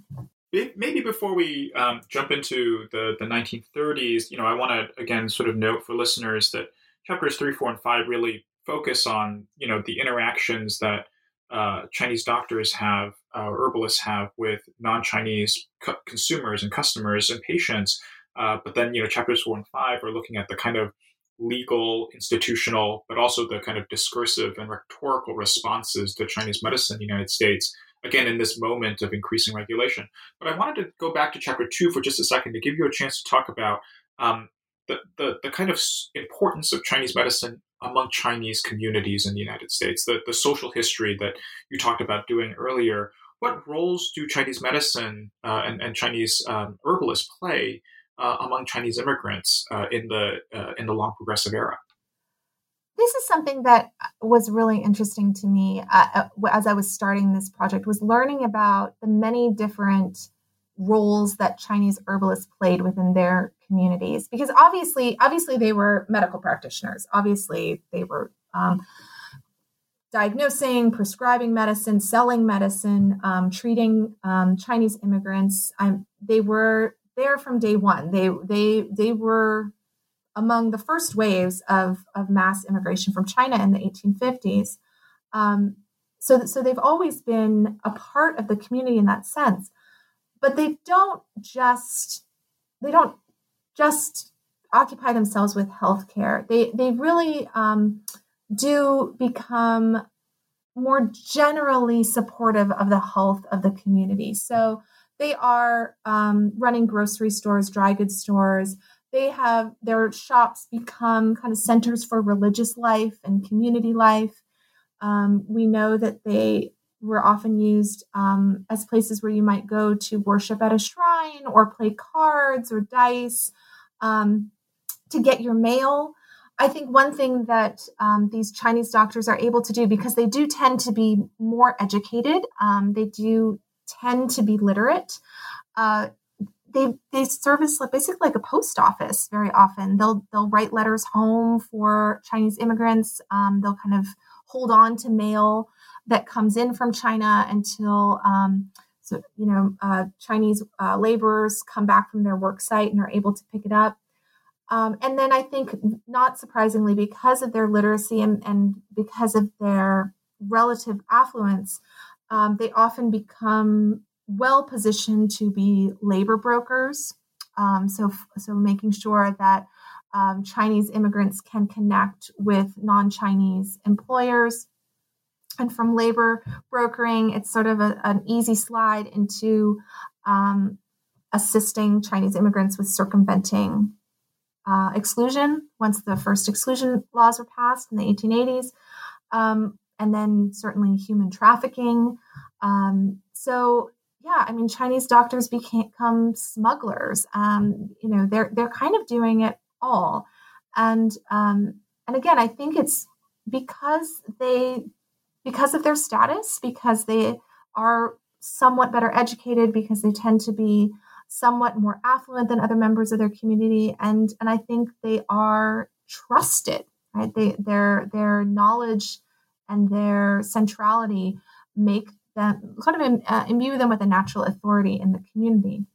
Maybe before we um, jump into the, the 1930s, you know, I want to again sort of note for listeners that chapters three, four, and five really focus on you know the interactions that uh, Chinese doctors have, uh, herbalists have with non-Chinese co- consumers and customers and patients. Uh, but then you know chapters four and five are looking at the kind of legal, institutional, but also the kind of discursive and rhetorical responses to Chinese medicine in the United States. Again, in this moment of increasing regulation. But I wanted to go back to chapter two for just a second to give you a chance to talk about um, the, the, the kind of importance of Chinese medicine among Chinese communities in the United States, the, the social history that you talked about doing earlier. What roles do Chinese medicine uh, and, and, Chinese um, herbalists play uh, among Chinese immigrants uh, in the uh, in the long progressive era? This is something that was really interesting to me uh, uh, as I was starting this project. Was learning about the many different roles that Chinese herbalists played within their communities. Because obviously obviously they were medical practitioners. Obviously they were um, diagnosing prescribing medicine selling medicine um, treating um, chinese immigrants. They were there from day one. They they they were among the first waves of, of mass immigration from china in the 1850s um, so, so they've always been a part of the community in that sense but they don't just they don't just occupy themselves with healthcare. They they really um, do become more generally supportive of the health of the community. So they are um, running grocery stores, dry goods stores. They have their shops become kind of centers for religious life and community life. Um, we know that they were often used um, as places where you might go to worship at a shrine or play cards or dice um, to get your mail. I think one thing that um, these Chinese doctors are able to do, because they do tend to be more educated, um, they do tend to be literate. Uh, they they service like basically like a post office very often. They'll they'll write letters home for Chinese immigrants. Um, they'll kind of hold on to mail that comes in from China until um, so, you know, uh, Chinese uh, laborers come back from their work site and are able to pick it up. Um, and then I think, not surprisingly, because of their literacy and, and because of their relative affluence, um, they often become well positioned to be labor brokers. Um, so, so making sure that um, Chinese immigrants can connect with non-Chinese employers and from labor brokering, it's sort of a, an easy slide into um, assisting Chinese immigrants with circumventing uh, exclusion once the first exclusion laws were passed in the 1880s. Um, and then certainly human trafficking. Um, so yeah, I mean, Chinese doctors become smugglers. Um, you know, they're they're kind of doing it all, and um, and again, I think it's because they because of their status, because they are somewhat better educated, because they tend to be somewhat more affluent than other members of their community, and and I think they are trusted. Right, they their their knowledge and their centrality make them kind of uh, imbue them with a natural authority in the community.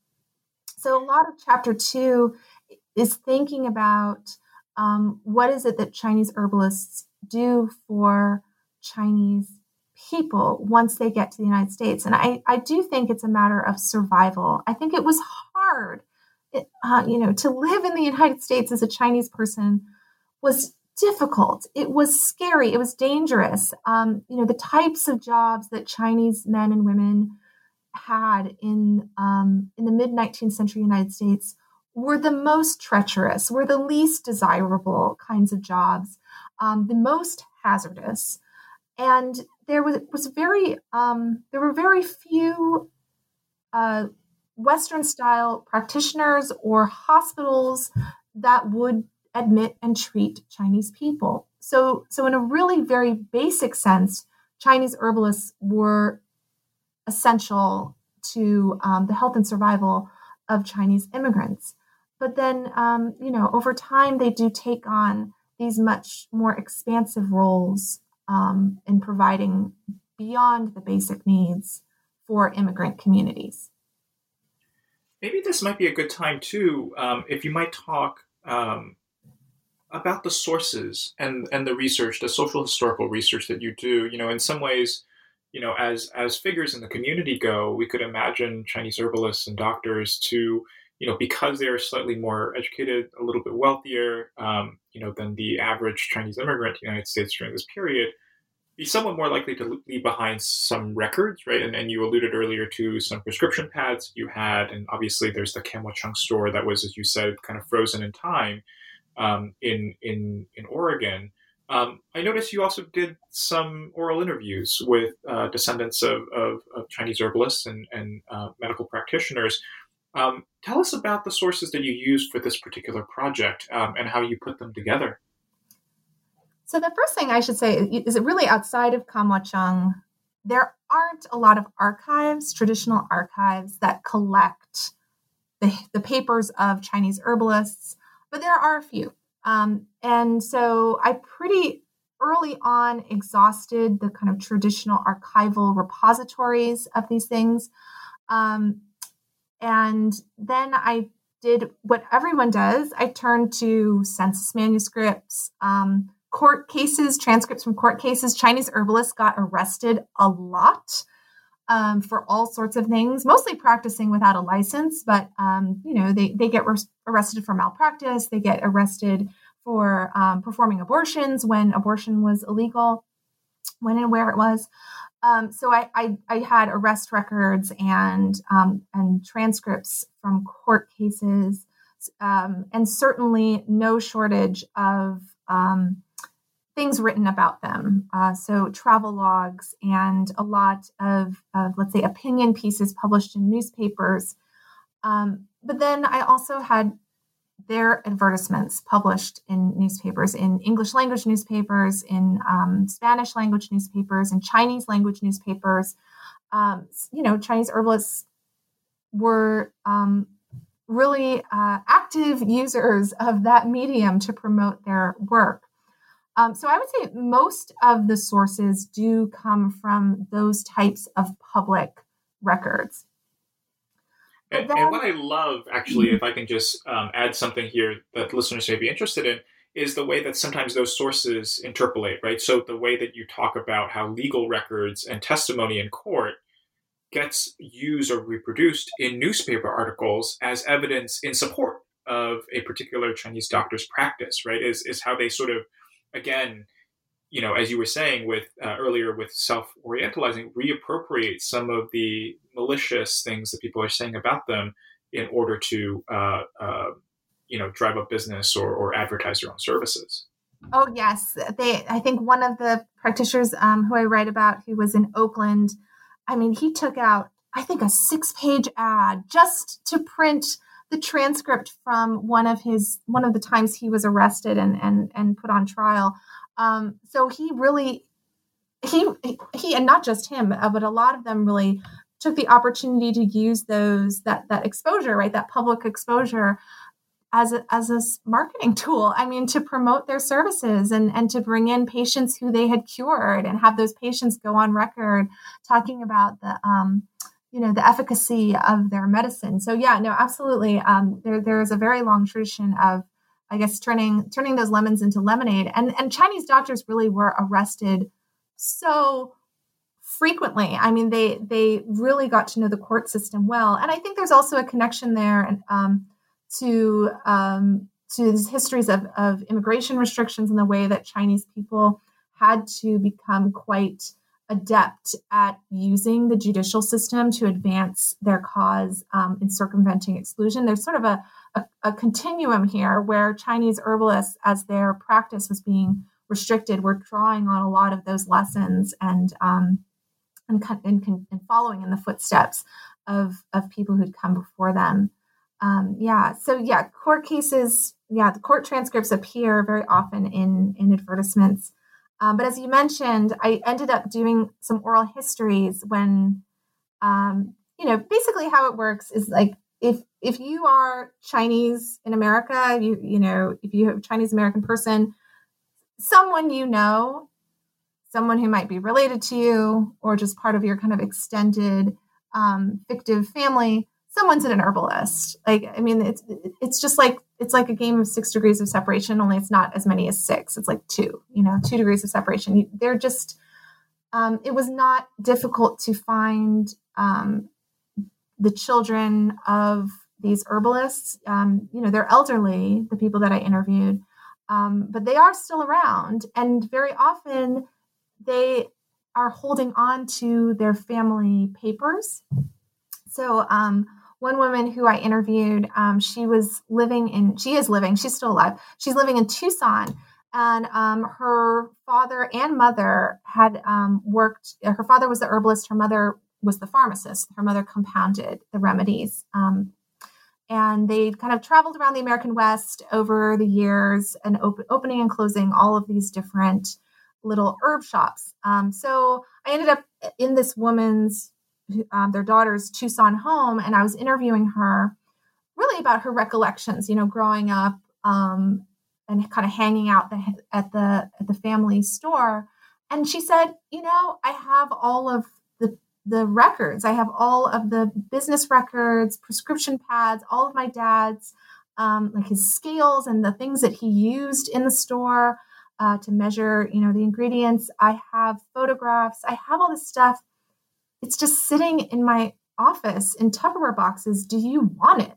So a lot of chapter two is thinking about um, what is it that Chinese herbalists do for Chinese people once they get to the United States. And I, I do think it's a matter of survival. I think it was hard, it, uh, you know, to live in the United States as a Chinese person was difficult. It was scary. It was dangerous. Um, you know, the types of jobs that Chinese men and women had in um, in the mid 19th century United States were the most treacherous, were the least desirable kinds of jobs, um, the most hazardous and there was was very um, there were very few uh, Western style practitioners or hospitals that would admit and treat Chinese people. So, so in a really very basic sense, Chinese herbalists were essential to um, the health and survival of Chinese immigrants. But then, um, you know, over time, they do take on these much more expansive roles um, in providing beyond the basic needs for immigrant communities. Maybe this might be a good time too, um, if you might talk um, about the sources and and the research, the social historical research that you do. You know, in some ways, you know, as as figures in the community go, we could imagine Chinese herbalists and doctors to you know, because they are slightly more educated, a little bit wealthier, um, you know, than the average Chinese immigrant in the United States during this period, be somewhat more likely to leave behind some records, right? And, and you alluded earlier to some prescription pads you had, and obviously there's the Chung store that was, as you said, kind of frozen in time um, in in in Oregon. Um, I noticed you also did some oral interviews with uh, descendants of, of, of, Chinese herbalists and, and uh, medical practitioners. Um, tell us about the sources that you used for this particular project um, and how you put them together. So the first thing I should say is really outside of Kam Wah Chung, there aren't a lot of archives, traditional archives that collect the, the papers of Chinese herbalists, but there are a few. Um, and so I pretty early on exhausted the kind of traditional archival repositories of these things. Um, and then I did what everyone does I turned to census manuscripts, um, court cases, transcripts from court cases. Chinese herbalists got arrested a lot. Um, for all sorts of things, mostly practicing without a license, but um, you know they they get res- arrested for malpractice. They get arrested for um, performing abortions when abortion was illegal, when and where it was. Um, so I, I, I, had arrest records and um, and transcripts from court cases, um, and certainly no shortage of um, things written about them. Uh, so travel logs and a lot of, of, let's say opinion pieces published in newspapers. Um, but then I also had their advertisements published in newspapers, in English language newspapers, in um, Spanish language newspapers, in Chinese language newspapers. Um, you know, Chinese herbalists were um, really uh, active users of that medium to promote their work. Um, so I would say most of the sources do come from those types of public records. And, then, and, what I love, actually, if I can just um, add something here that listeners may be interested in, is the way that sometimes those sources interpolate, right? So the way that you talk about how legal records and testimony in court gets used or reproduced in newspaper articles as evidence in support of a particular Chinese doctor's practice, right? Is is how they sort of, again, you know, as you were saying with uh, earlier with self-orientalizing, reappropriate some of the malicious things that people are saying about them in order to, uh, uh, you know, drive up business or, or advertise their own services. Oh yes, they. I think one of the practitioners um, who I write about, who was in Oakland, I mean, he took out, I think, a six-page ad just to print the transcript from one of his one of the times he was arrested and and and put on trial um, so he really, he, he, and not just him, uh, but a lot of them really took the opportunity to use those that that exposure, right, that public exposure, as a, as a marketing tool. I mean, to promote their services and and to bring in patients who they had cured and have those patients go on record talking about the. Um, you know the efficacy of their medicine. So yeah, no, absolutely. Um, there there is a very long tradition of I guess turning turning those lemons into lemonade. And and Chinese doctors really were arrested so frequently. I mean, they they really got to know the court system well. And I think there's also a connection there um, to um, to these histories of, of immigration restrictions and the way that Chinese people had to become quite adept at using the judicial system to advance their cause um, in circumventing exclusion. There's sort of a, a, a continuum here where Chinese herbalists, as their practice was being restricted, were drawing on a lot of those lessons and um, and, and, and, following in the footsteps of of people who'd come before them. Um, yeah, so yeah, court cases yeah, the court transcripts appear very often in in advertisements. Um, but as you mentioned, I ended up doing some oral histories when, um, you know, basically how it works is like if if you are Chinese in America, you you know, if you have a Chinese American person, someone you know, someone who might be related to you or just part of your kind of extended um, fictive family, someone's an herbalist. Like, I mean, it's it's just like it's like a game of six degrees of separation. Only it's not as many as six. It's like two. You know, two degrees of separation. They're just. Um, it was not difficult to find um, the children of these herbalists. Um, you know, they're elderly. The people that I interviewed, um, but they are still around, and very often they are holding on to their family papers. So, um, one woman who I interviewed, um, she was living in, she is living, she's still alive. She's living in Tucson. And um, her father and mother had um, worked, her father was the herbalist, her mother was the pharmacist. Her mother compounded the remedies. Um, and they kind of traveled around the American West over the years and op- opening and closing all of these different little herb shops. Um, so I ended up in this woman's, um, their daughter's Tucson home, and I was interviewing her really about her recollections, you know, growing up um, and kind of hanging out the, at the at the family store. And she said, you know, I have all of the the records. I have all of the business records, prescription pads, all of my dad's um, like his scales and the things that he used in the store uh, to measure, you know, the ingredients. I have photographs. I have all this stuff. It's just sitting in my office in Tupperware boxes. Do you want it?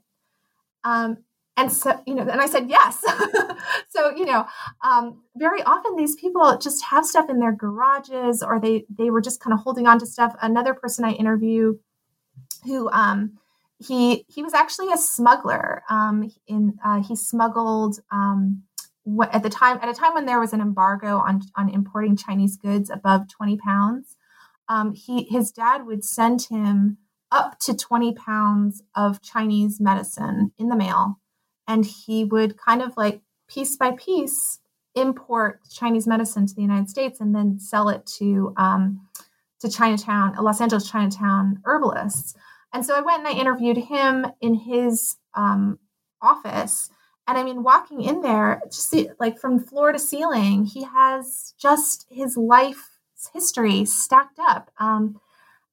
Um, and so, you know, and I said yes. so, you know, um, very often these people just have stuff in their garages, or they they were just kind of holding on to stuff. Another person I interview, who um, he he was actually a smuggler. Um, in uh, he smuggled um, at the time at a time when there was an embargo on on importing Chinese goods above 20 pounds, um, he his dad would send him up to 20 pounds of Chinese medicine in the mail, and he would kind of like piece by piece import Chinese medicine to the United States and then sell it to um, to Chinatown, Los Angeles Chinatown herbalists. And so I went and I interviewed him in his um, office and I mean, walking in there, just see, like from floor to ceiling, he has just his life history stacked up. Um,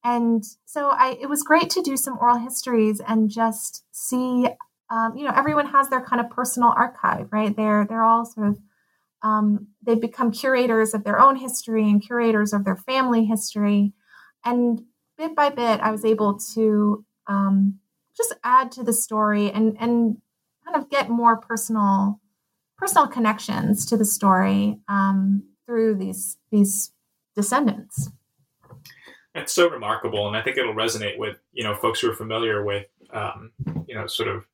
and so I, it was great to do some oral histories and just see, um, you know, everyone has their kind of personal archive, right? They're they're all sort of um, they've become curators of their own history and curators of their family history, and bit by bit, I was able to um, just add to the story and and kind of get more personal personal connections to the story um, through these these descendants. It's so remarkable, and I think it'll resonate with you know folks who are familiar with um, you know sort of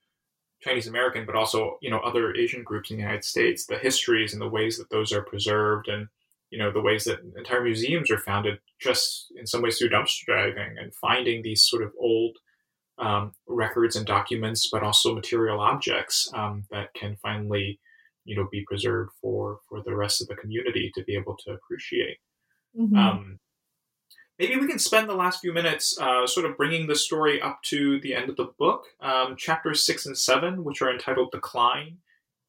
Chinese American, but also you know other Asian groups in the United States, the histories and the ways that those are preserved, and you know the ways that entire museums are founded just in some ways through dumpster diving and finding these sort of old um, records and documents, but also material objects um, that can finally, you know, be preserved for for the rest of the community to be able to appreciate. Mm-hmm. Um, maybe we can spend the last few minutes uh, sort of bringing the story up to the end of the book, um, chapters six and seven, which are entitled "Decline"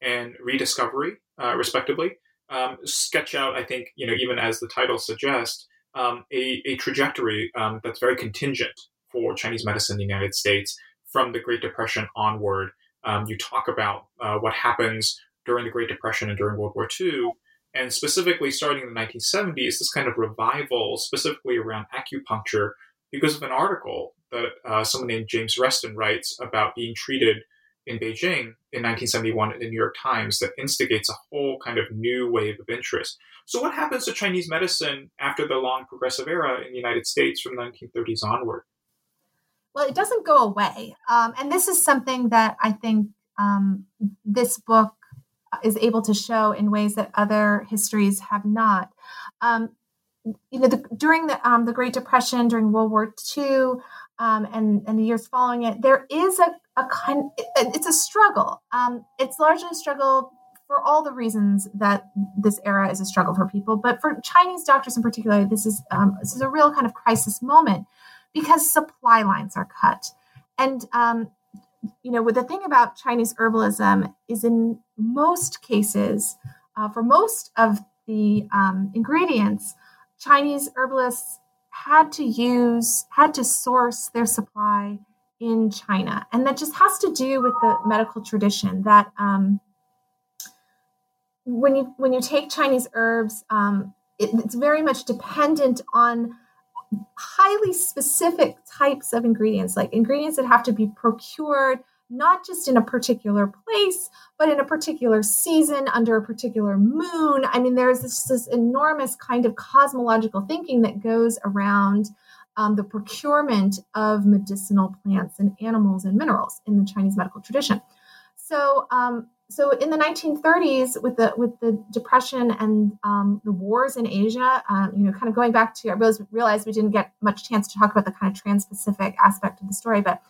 and "Rediscovery," uh, respectively. Um, sketch out, I think, you know, even as the title suggests, um, a, a trajectory that's very contingent for Chinese medicine in the United States from the Great Depression onward. Um, you talk about uh, what happens during the Great Depression and during World War II, and specifically starting in the 1970s, this kind of revival, specifically around acupuncture, because of an article that uh, someone named James Reston writes about being treated in Beijing in 1971 in the New York Times that instigates a whole kind of new wave of interest. So, what happens to Chinese medicine after the long progressive era in the United States from the 1930s onward? Well, it doesn't go away. Um, and this is something that I think um, this book is able to show in ways that other histories have not. Um, you know, the, during the um, the Great Depression, during World War II, um, and and the years following it, there is a a kind it's a struggle um, it's largely a struggle for all the reasons that this era is a struggle for people but for chinese doctors in particular this is um, this is a real kind of crisis moment because supply lines are cut and um, you know with the thing about chinese herbalism is in most cases uh, for most of the um, ingredients chinese herbalists had to use had to source their supply in China. And that just has to do with the medical tradition that um, when you when you take Chinese herbs, um, it, it's very much dependent on highly specific types of ingredients, like ingredients that have to be procured not just in a particular place, but in a particular season under a particular moon. I mean, there's this, this enormous kind of cosmological thinking that goes around um, the procurement of medicinal plants and animals and minerals in the Chinese medical tradition. So, um, so in the 1930s, with the with the depression and um, the wars in Asia, um, you know, kind of going back to, I realized we didn't get much chance to talk about the kind of trans-Pacific aspect of the story, but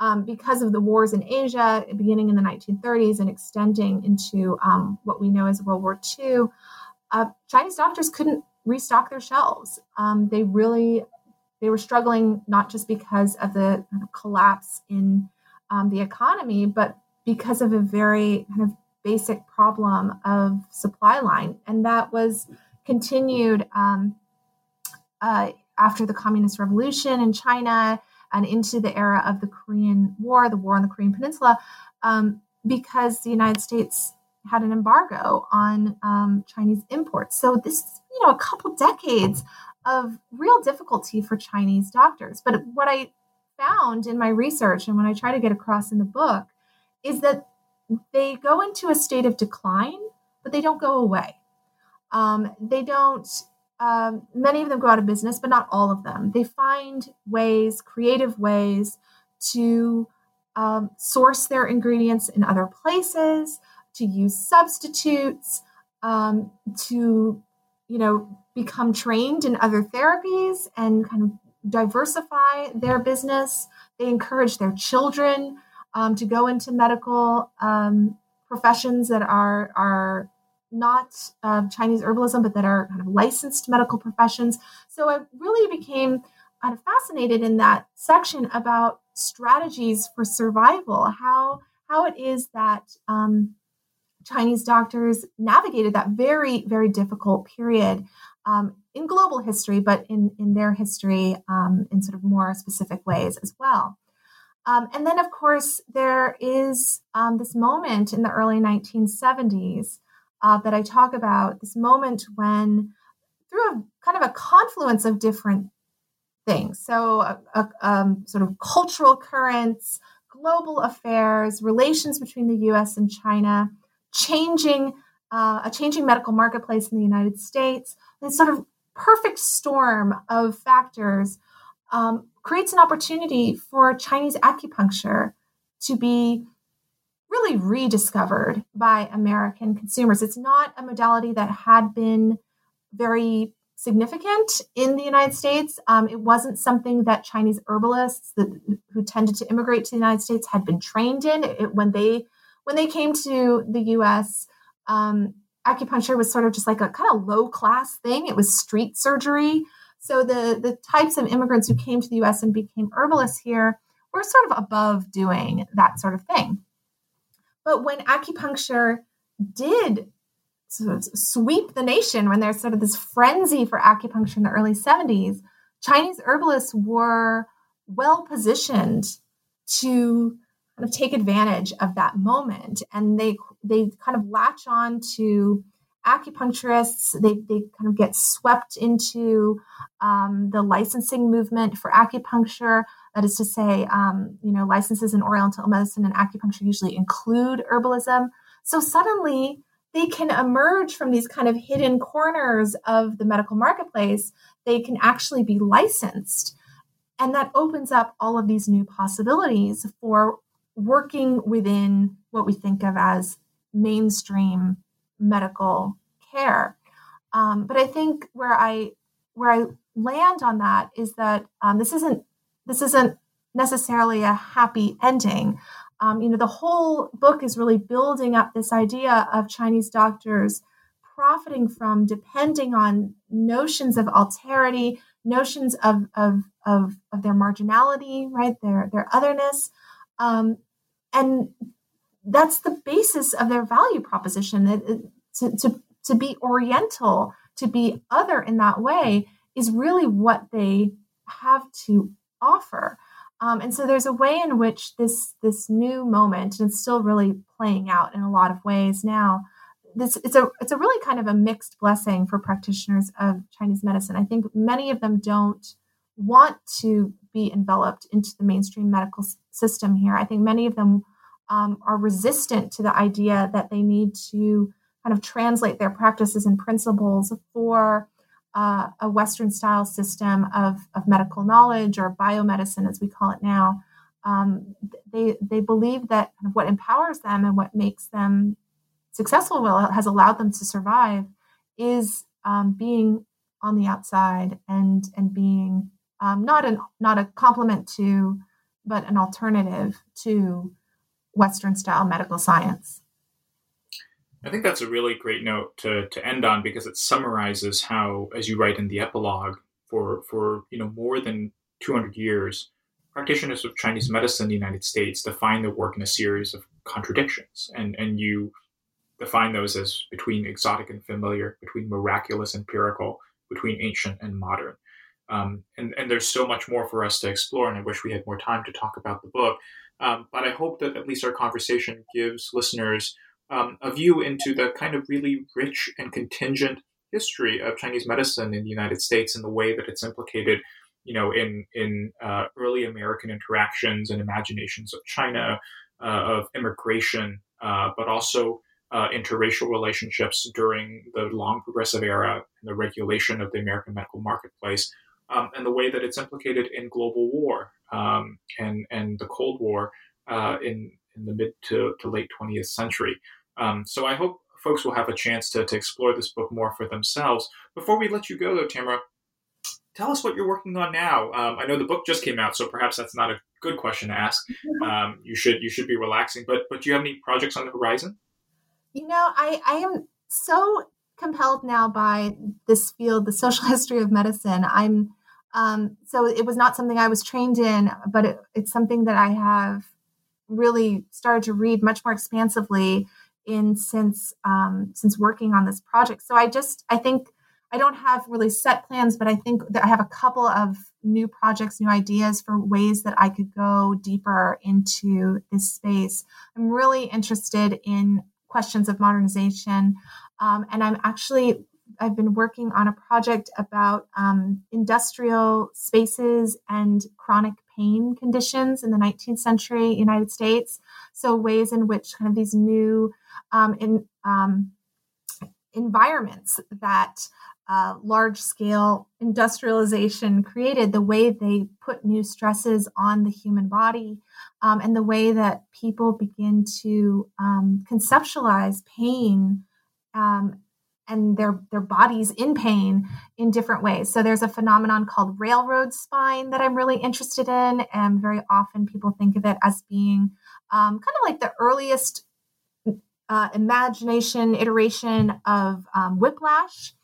um, because of the wars in Asia, beginning in the 1930s and extending into um, what we know as World War II, uh, Chinese doctors couldn't restock their shelves. Um, they really they were struggling not just because of the collapse in um, the economy, but because of a very kind of basic problem of supply line, and that was continued um, uh, after the Communist Revolution in China and into the era of the Korean War, the war on the Korean Peninsula, um, because the United States had an embargo on um, Chinese imports. So this, you know, a couple decades of real difficulty for Chinese doctors. But what I found in my research and when I try to get across in the book is that they go into a state of decline, but they don't go away. Um, they don't, um, many of them go out of business, but not all of them. They find ways, creative ways to um, source their ingredients in other places, to use substitutes, um, to, you know, become trained in other therapies and kind of diversify their business. They encourage their children um, to go into medical um, professions that are are not uh, Chinese herbalism, but that are kind of licensed medical professions. So I really became kind of fascinated in that section about strategies for survival, how how it is that um, Chinese doctors navigated that very very difficult period um, in global history, but in, in their history um, in sort of more specific ways as well. Um, and then, of course, there is um, this moment in the early 1970s uh, that I talk about this moment when, through a kind of a confluence of different things, so a, a, um, sort of cultural currents, global affairs, relations between the US and China, changing uh, a changing medical marketplace in the United States, this sort of perfect storm of factors um, creates an opportunity for Chinese acupuncture to be really rediscovered by American consumers. It's not a modality that had been very significant in the United States. Um, it wasn't something that Chinese herbalists that, who tended to immigrate to the United States had been trained in. It, when they when they came to the U.S., um, acupuncture was sort of just like a kind of low class thing. It was street surgery. So the the types of immigrants who came to the US and became herbalists here were sort of above doing that sort of thing. But when acupuncture did sort of sweep the nation, when there's sort of this frenzy for acupuncture in the early 70s, Chinese herbalists were well positioned to kind of take advantage of that moment and they they kind of latch on to acupuncturists they, they kind of get swept into um, the licensing movement for acupuncture. That is to say um, you know licenses in oriental medicine and acupuncture usually include herbalism. So suddenly they can emerge from these kind of hidden corners of the medical marketplace. They can actually be licensed. And that opens up all of these new possibilities for working within what we think of as mainstream medical care. Um, but I think where I where I land on that is that um, this isn't this isn't necessarily a happy ending. um, you know, the whole book is really building up this idea of Chinese doctors profiting from depending on notions of alterity, notions of of of, of their marginality, right, their their otherness, um, and that's the basis of their value proposition. That to, to to be Oriental, to be other in that way, is really what they have to offer. Um, and so there's a way in which this this new moment, and it's still really playing out in a lot of ways now. This it's a it's a really kind of a mixed blessing for practitioners of Chinese medicine. I think many of them don't want to be enveloped into the mainstream medical system here. I think many of them um, are resistant to the idea that they need to kind of translate their practices and principles for uh, a Western style system of, of medical knowledge or biomedicine, as we call it now. Um, they, they believe that kind of what empowers them and what makes them successful, well, has allowed them to survive, is um, being on the outside and and being um, not an not a complement to, but an alternative to Western style medical science. I think that's a really great note to, to end on because it summarizes how, as you write in the epilogue, for, for you know more than 200 years, practitioners of Chinese medicine in the United States define their work in a series of contradictions, and and you define those as between exotic and familiar, between miraculous and empirical, between ancient and modern. Um, and, and there's so much more for us to explore, and I wish we had more time to talk about the book. Um, but I hope that at least our conversation gives listeners um, a view into the kind of really rich and contingent history of Chinese medicine in the United States and the way that it's implicated, you know, in in uh, early American interactions and imaginations of China, uh, of immigration, uh, but also uh, interracial relationships during the long progressive era and the regulation of the American medical marketplace, um, and the way that it's implicated in global war um, and and the Cold War uh, in in the mid to, to late 20th century. Um, so I hope folks will have a chance to, to explore this book more for themselves. Before we let you go, though, Tamara, tell us what you're working on now. Um, I know the book just came out, so perhaps that's not a good question to ask. Um, you should you should be relaxing, but but do you have any projects on the horizon? You know, I I am so compelled now by this field, the social history of medicine. I'm um, so it was not something I was trained in, but it, it's something that I have really started to read much more expansively in since um, since working on this project. So I just I think I don't have really set plans, but I think that I have a couple of new projects, new ideas for ways that I could go deeper into this space. I'm really interested in questions of modernization, um, and I'm actually I've been working on a project about um, industrial spaces and chronic pain conditions in the 19th century United States. So ways in which kind of these new um, in um, environments that uh, large scale industrialization created, the way they put new stresses on the human body, um, and the way that people begin to um, conceptualize pain um, and their their bodies in pain in different ways. So there's a phenomenon called railroad spine that I'm really interested in, and very often people think of it as being um, kind of like the earliest uh, imagination iteration of um, whiplash.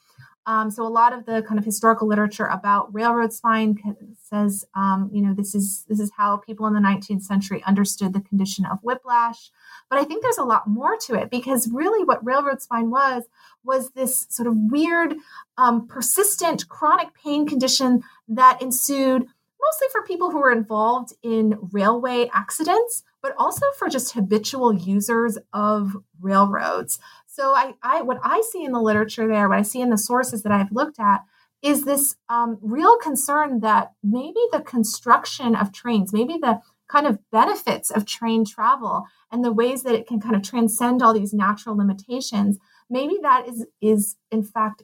Um, so a lot of the kind of historical literature about railroad spine says, um, you know, this is this is how people in the 19th century understood the condition of whiplash. But I think there's a lot more to it because really, what railroad spine was was this sort of weird, um, persistent, chronic pain condition that ensued mostly for people who were involved in railway accidents, but also for just habitual users of railroads. So I, I what I see in the literature there, what I see in the sources that I've looked at, is this um, real concern that maybe the construction of trains, maybe the kind of benefits of train travel and the ways that it can kind of transcend all these natural limitations, maybe that is is in fact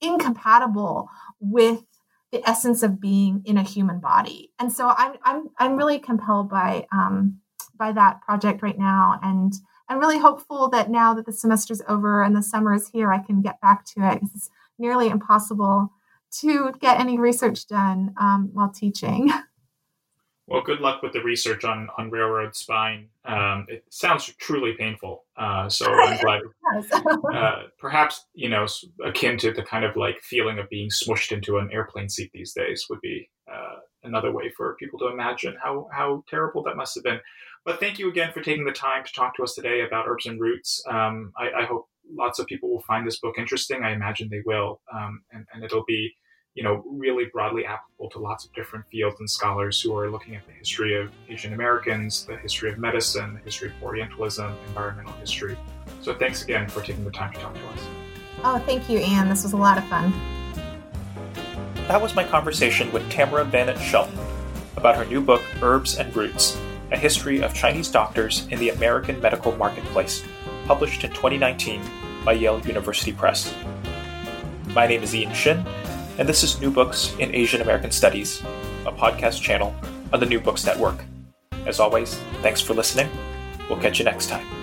incompatible with the essence of being in a human body. And so I'm I'm I'm really compelled by um, by that project right now and I'm really hopeful that now that the semester's over and the summer is here, I can get back to it. It's nearly impossible to get any research done um, while teaching. Well, good luck with the research on, on railroad spine. Um, it sounds truly painful. Uh, so I'm glad. uh, perhaps you know, akin to the kind of like feeling of being smushed into an airplane seat these days would be uh, another way for people to imagine how how terrible that must have been. But thank you again for taking the time to talk to us today about herbs and roots. Um, I, I, hope lots of people will find this book interesting. I imagine they will, um, and, and it'll be you know, really broadly applicable to lots of different fields and scholars who are looking at the history of Asian Americans, the history of medicine, the history of Orientalism, environmental history. So thanks again for taking the time to talk to us. Oh, thank you, Ian. This was a lot of fun. That was my conversation with Tamara Venit Shelton about her new book, Herbs and Roots A History of Chinese Doctors in the American Medical Marketplace, published in 2019 by Yale University Press. My name is Ian Shin and this is New Books in Asian American Studies, a podcast channel on the New Books Network. As always, thanks for listening. We'll catch you next time.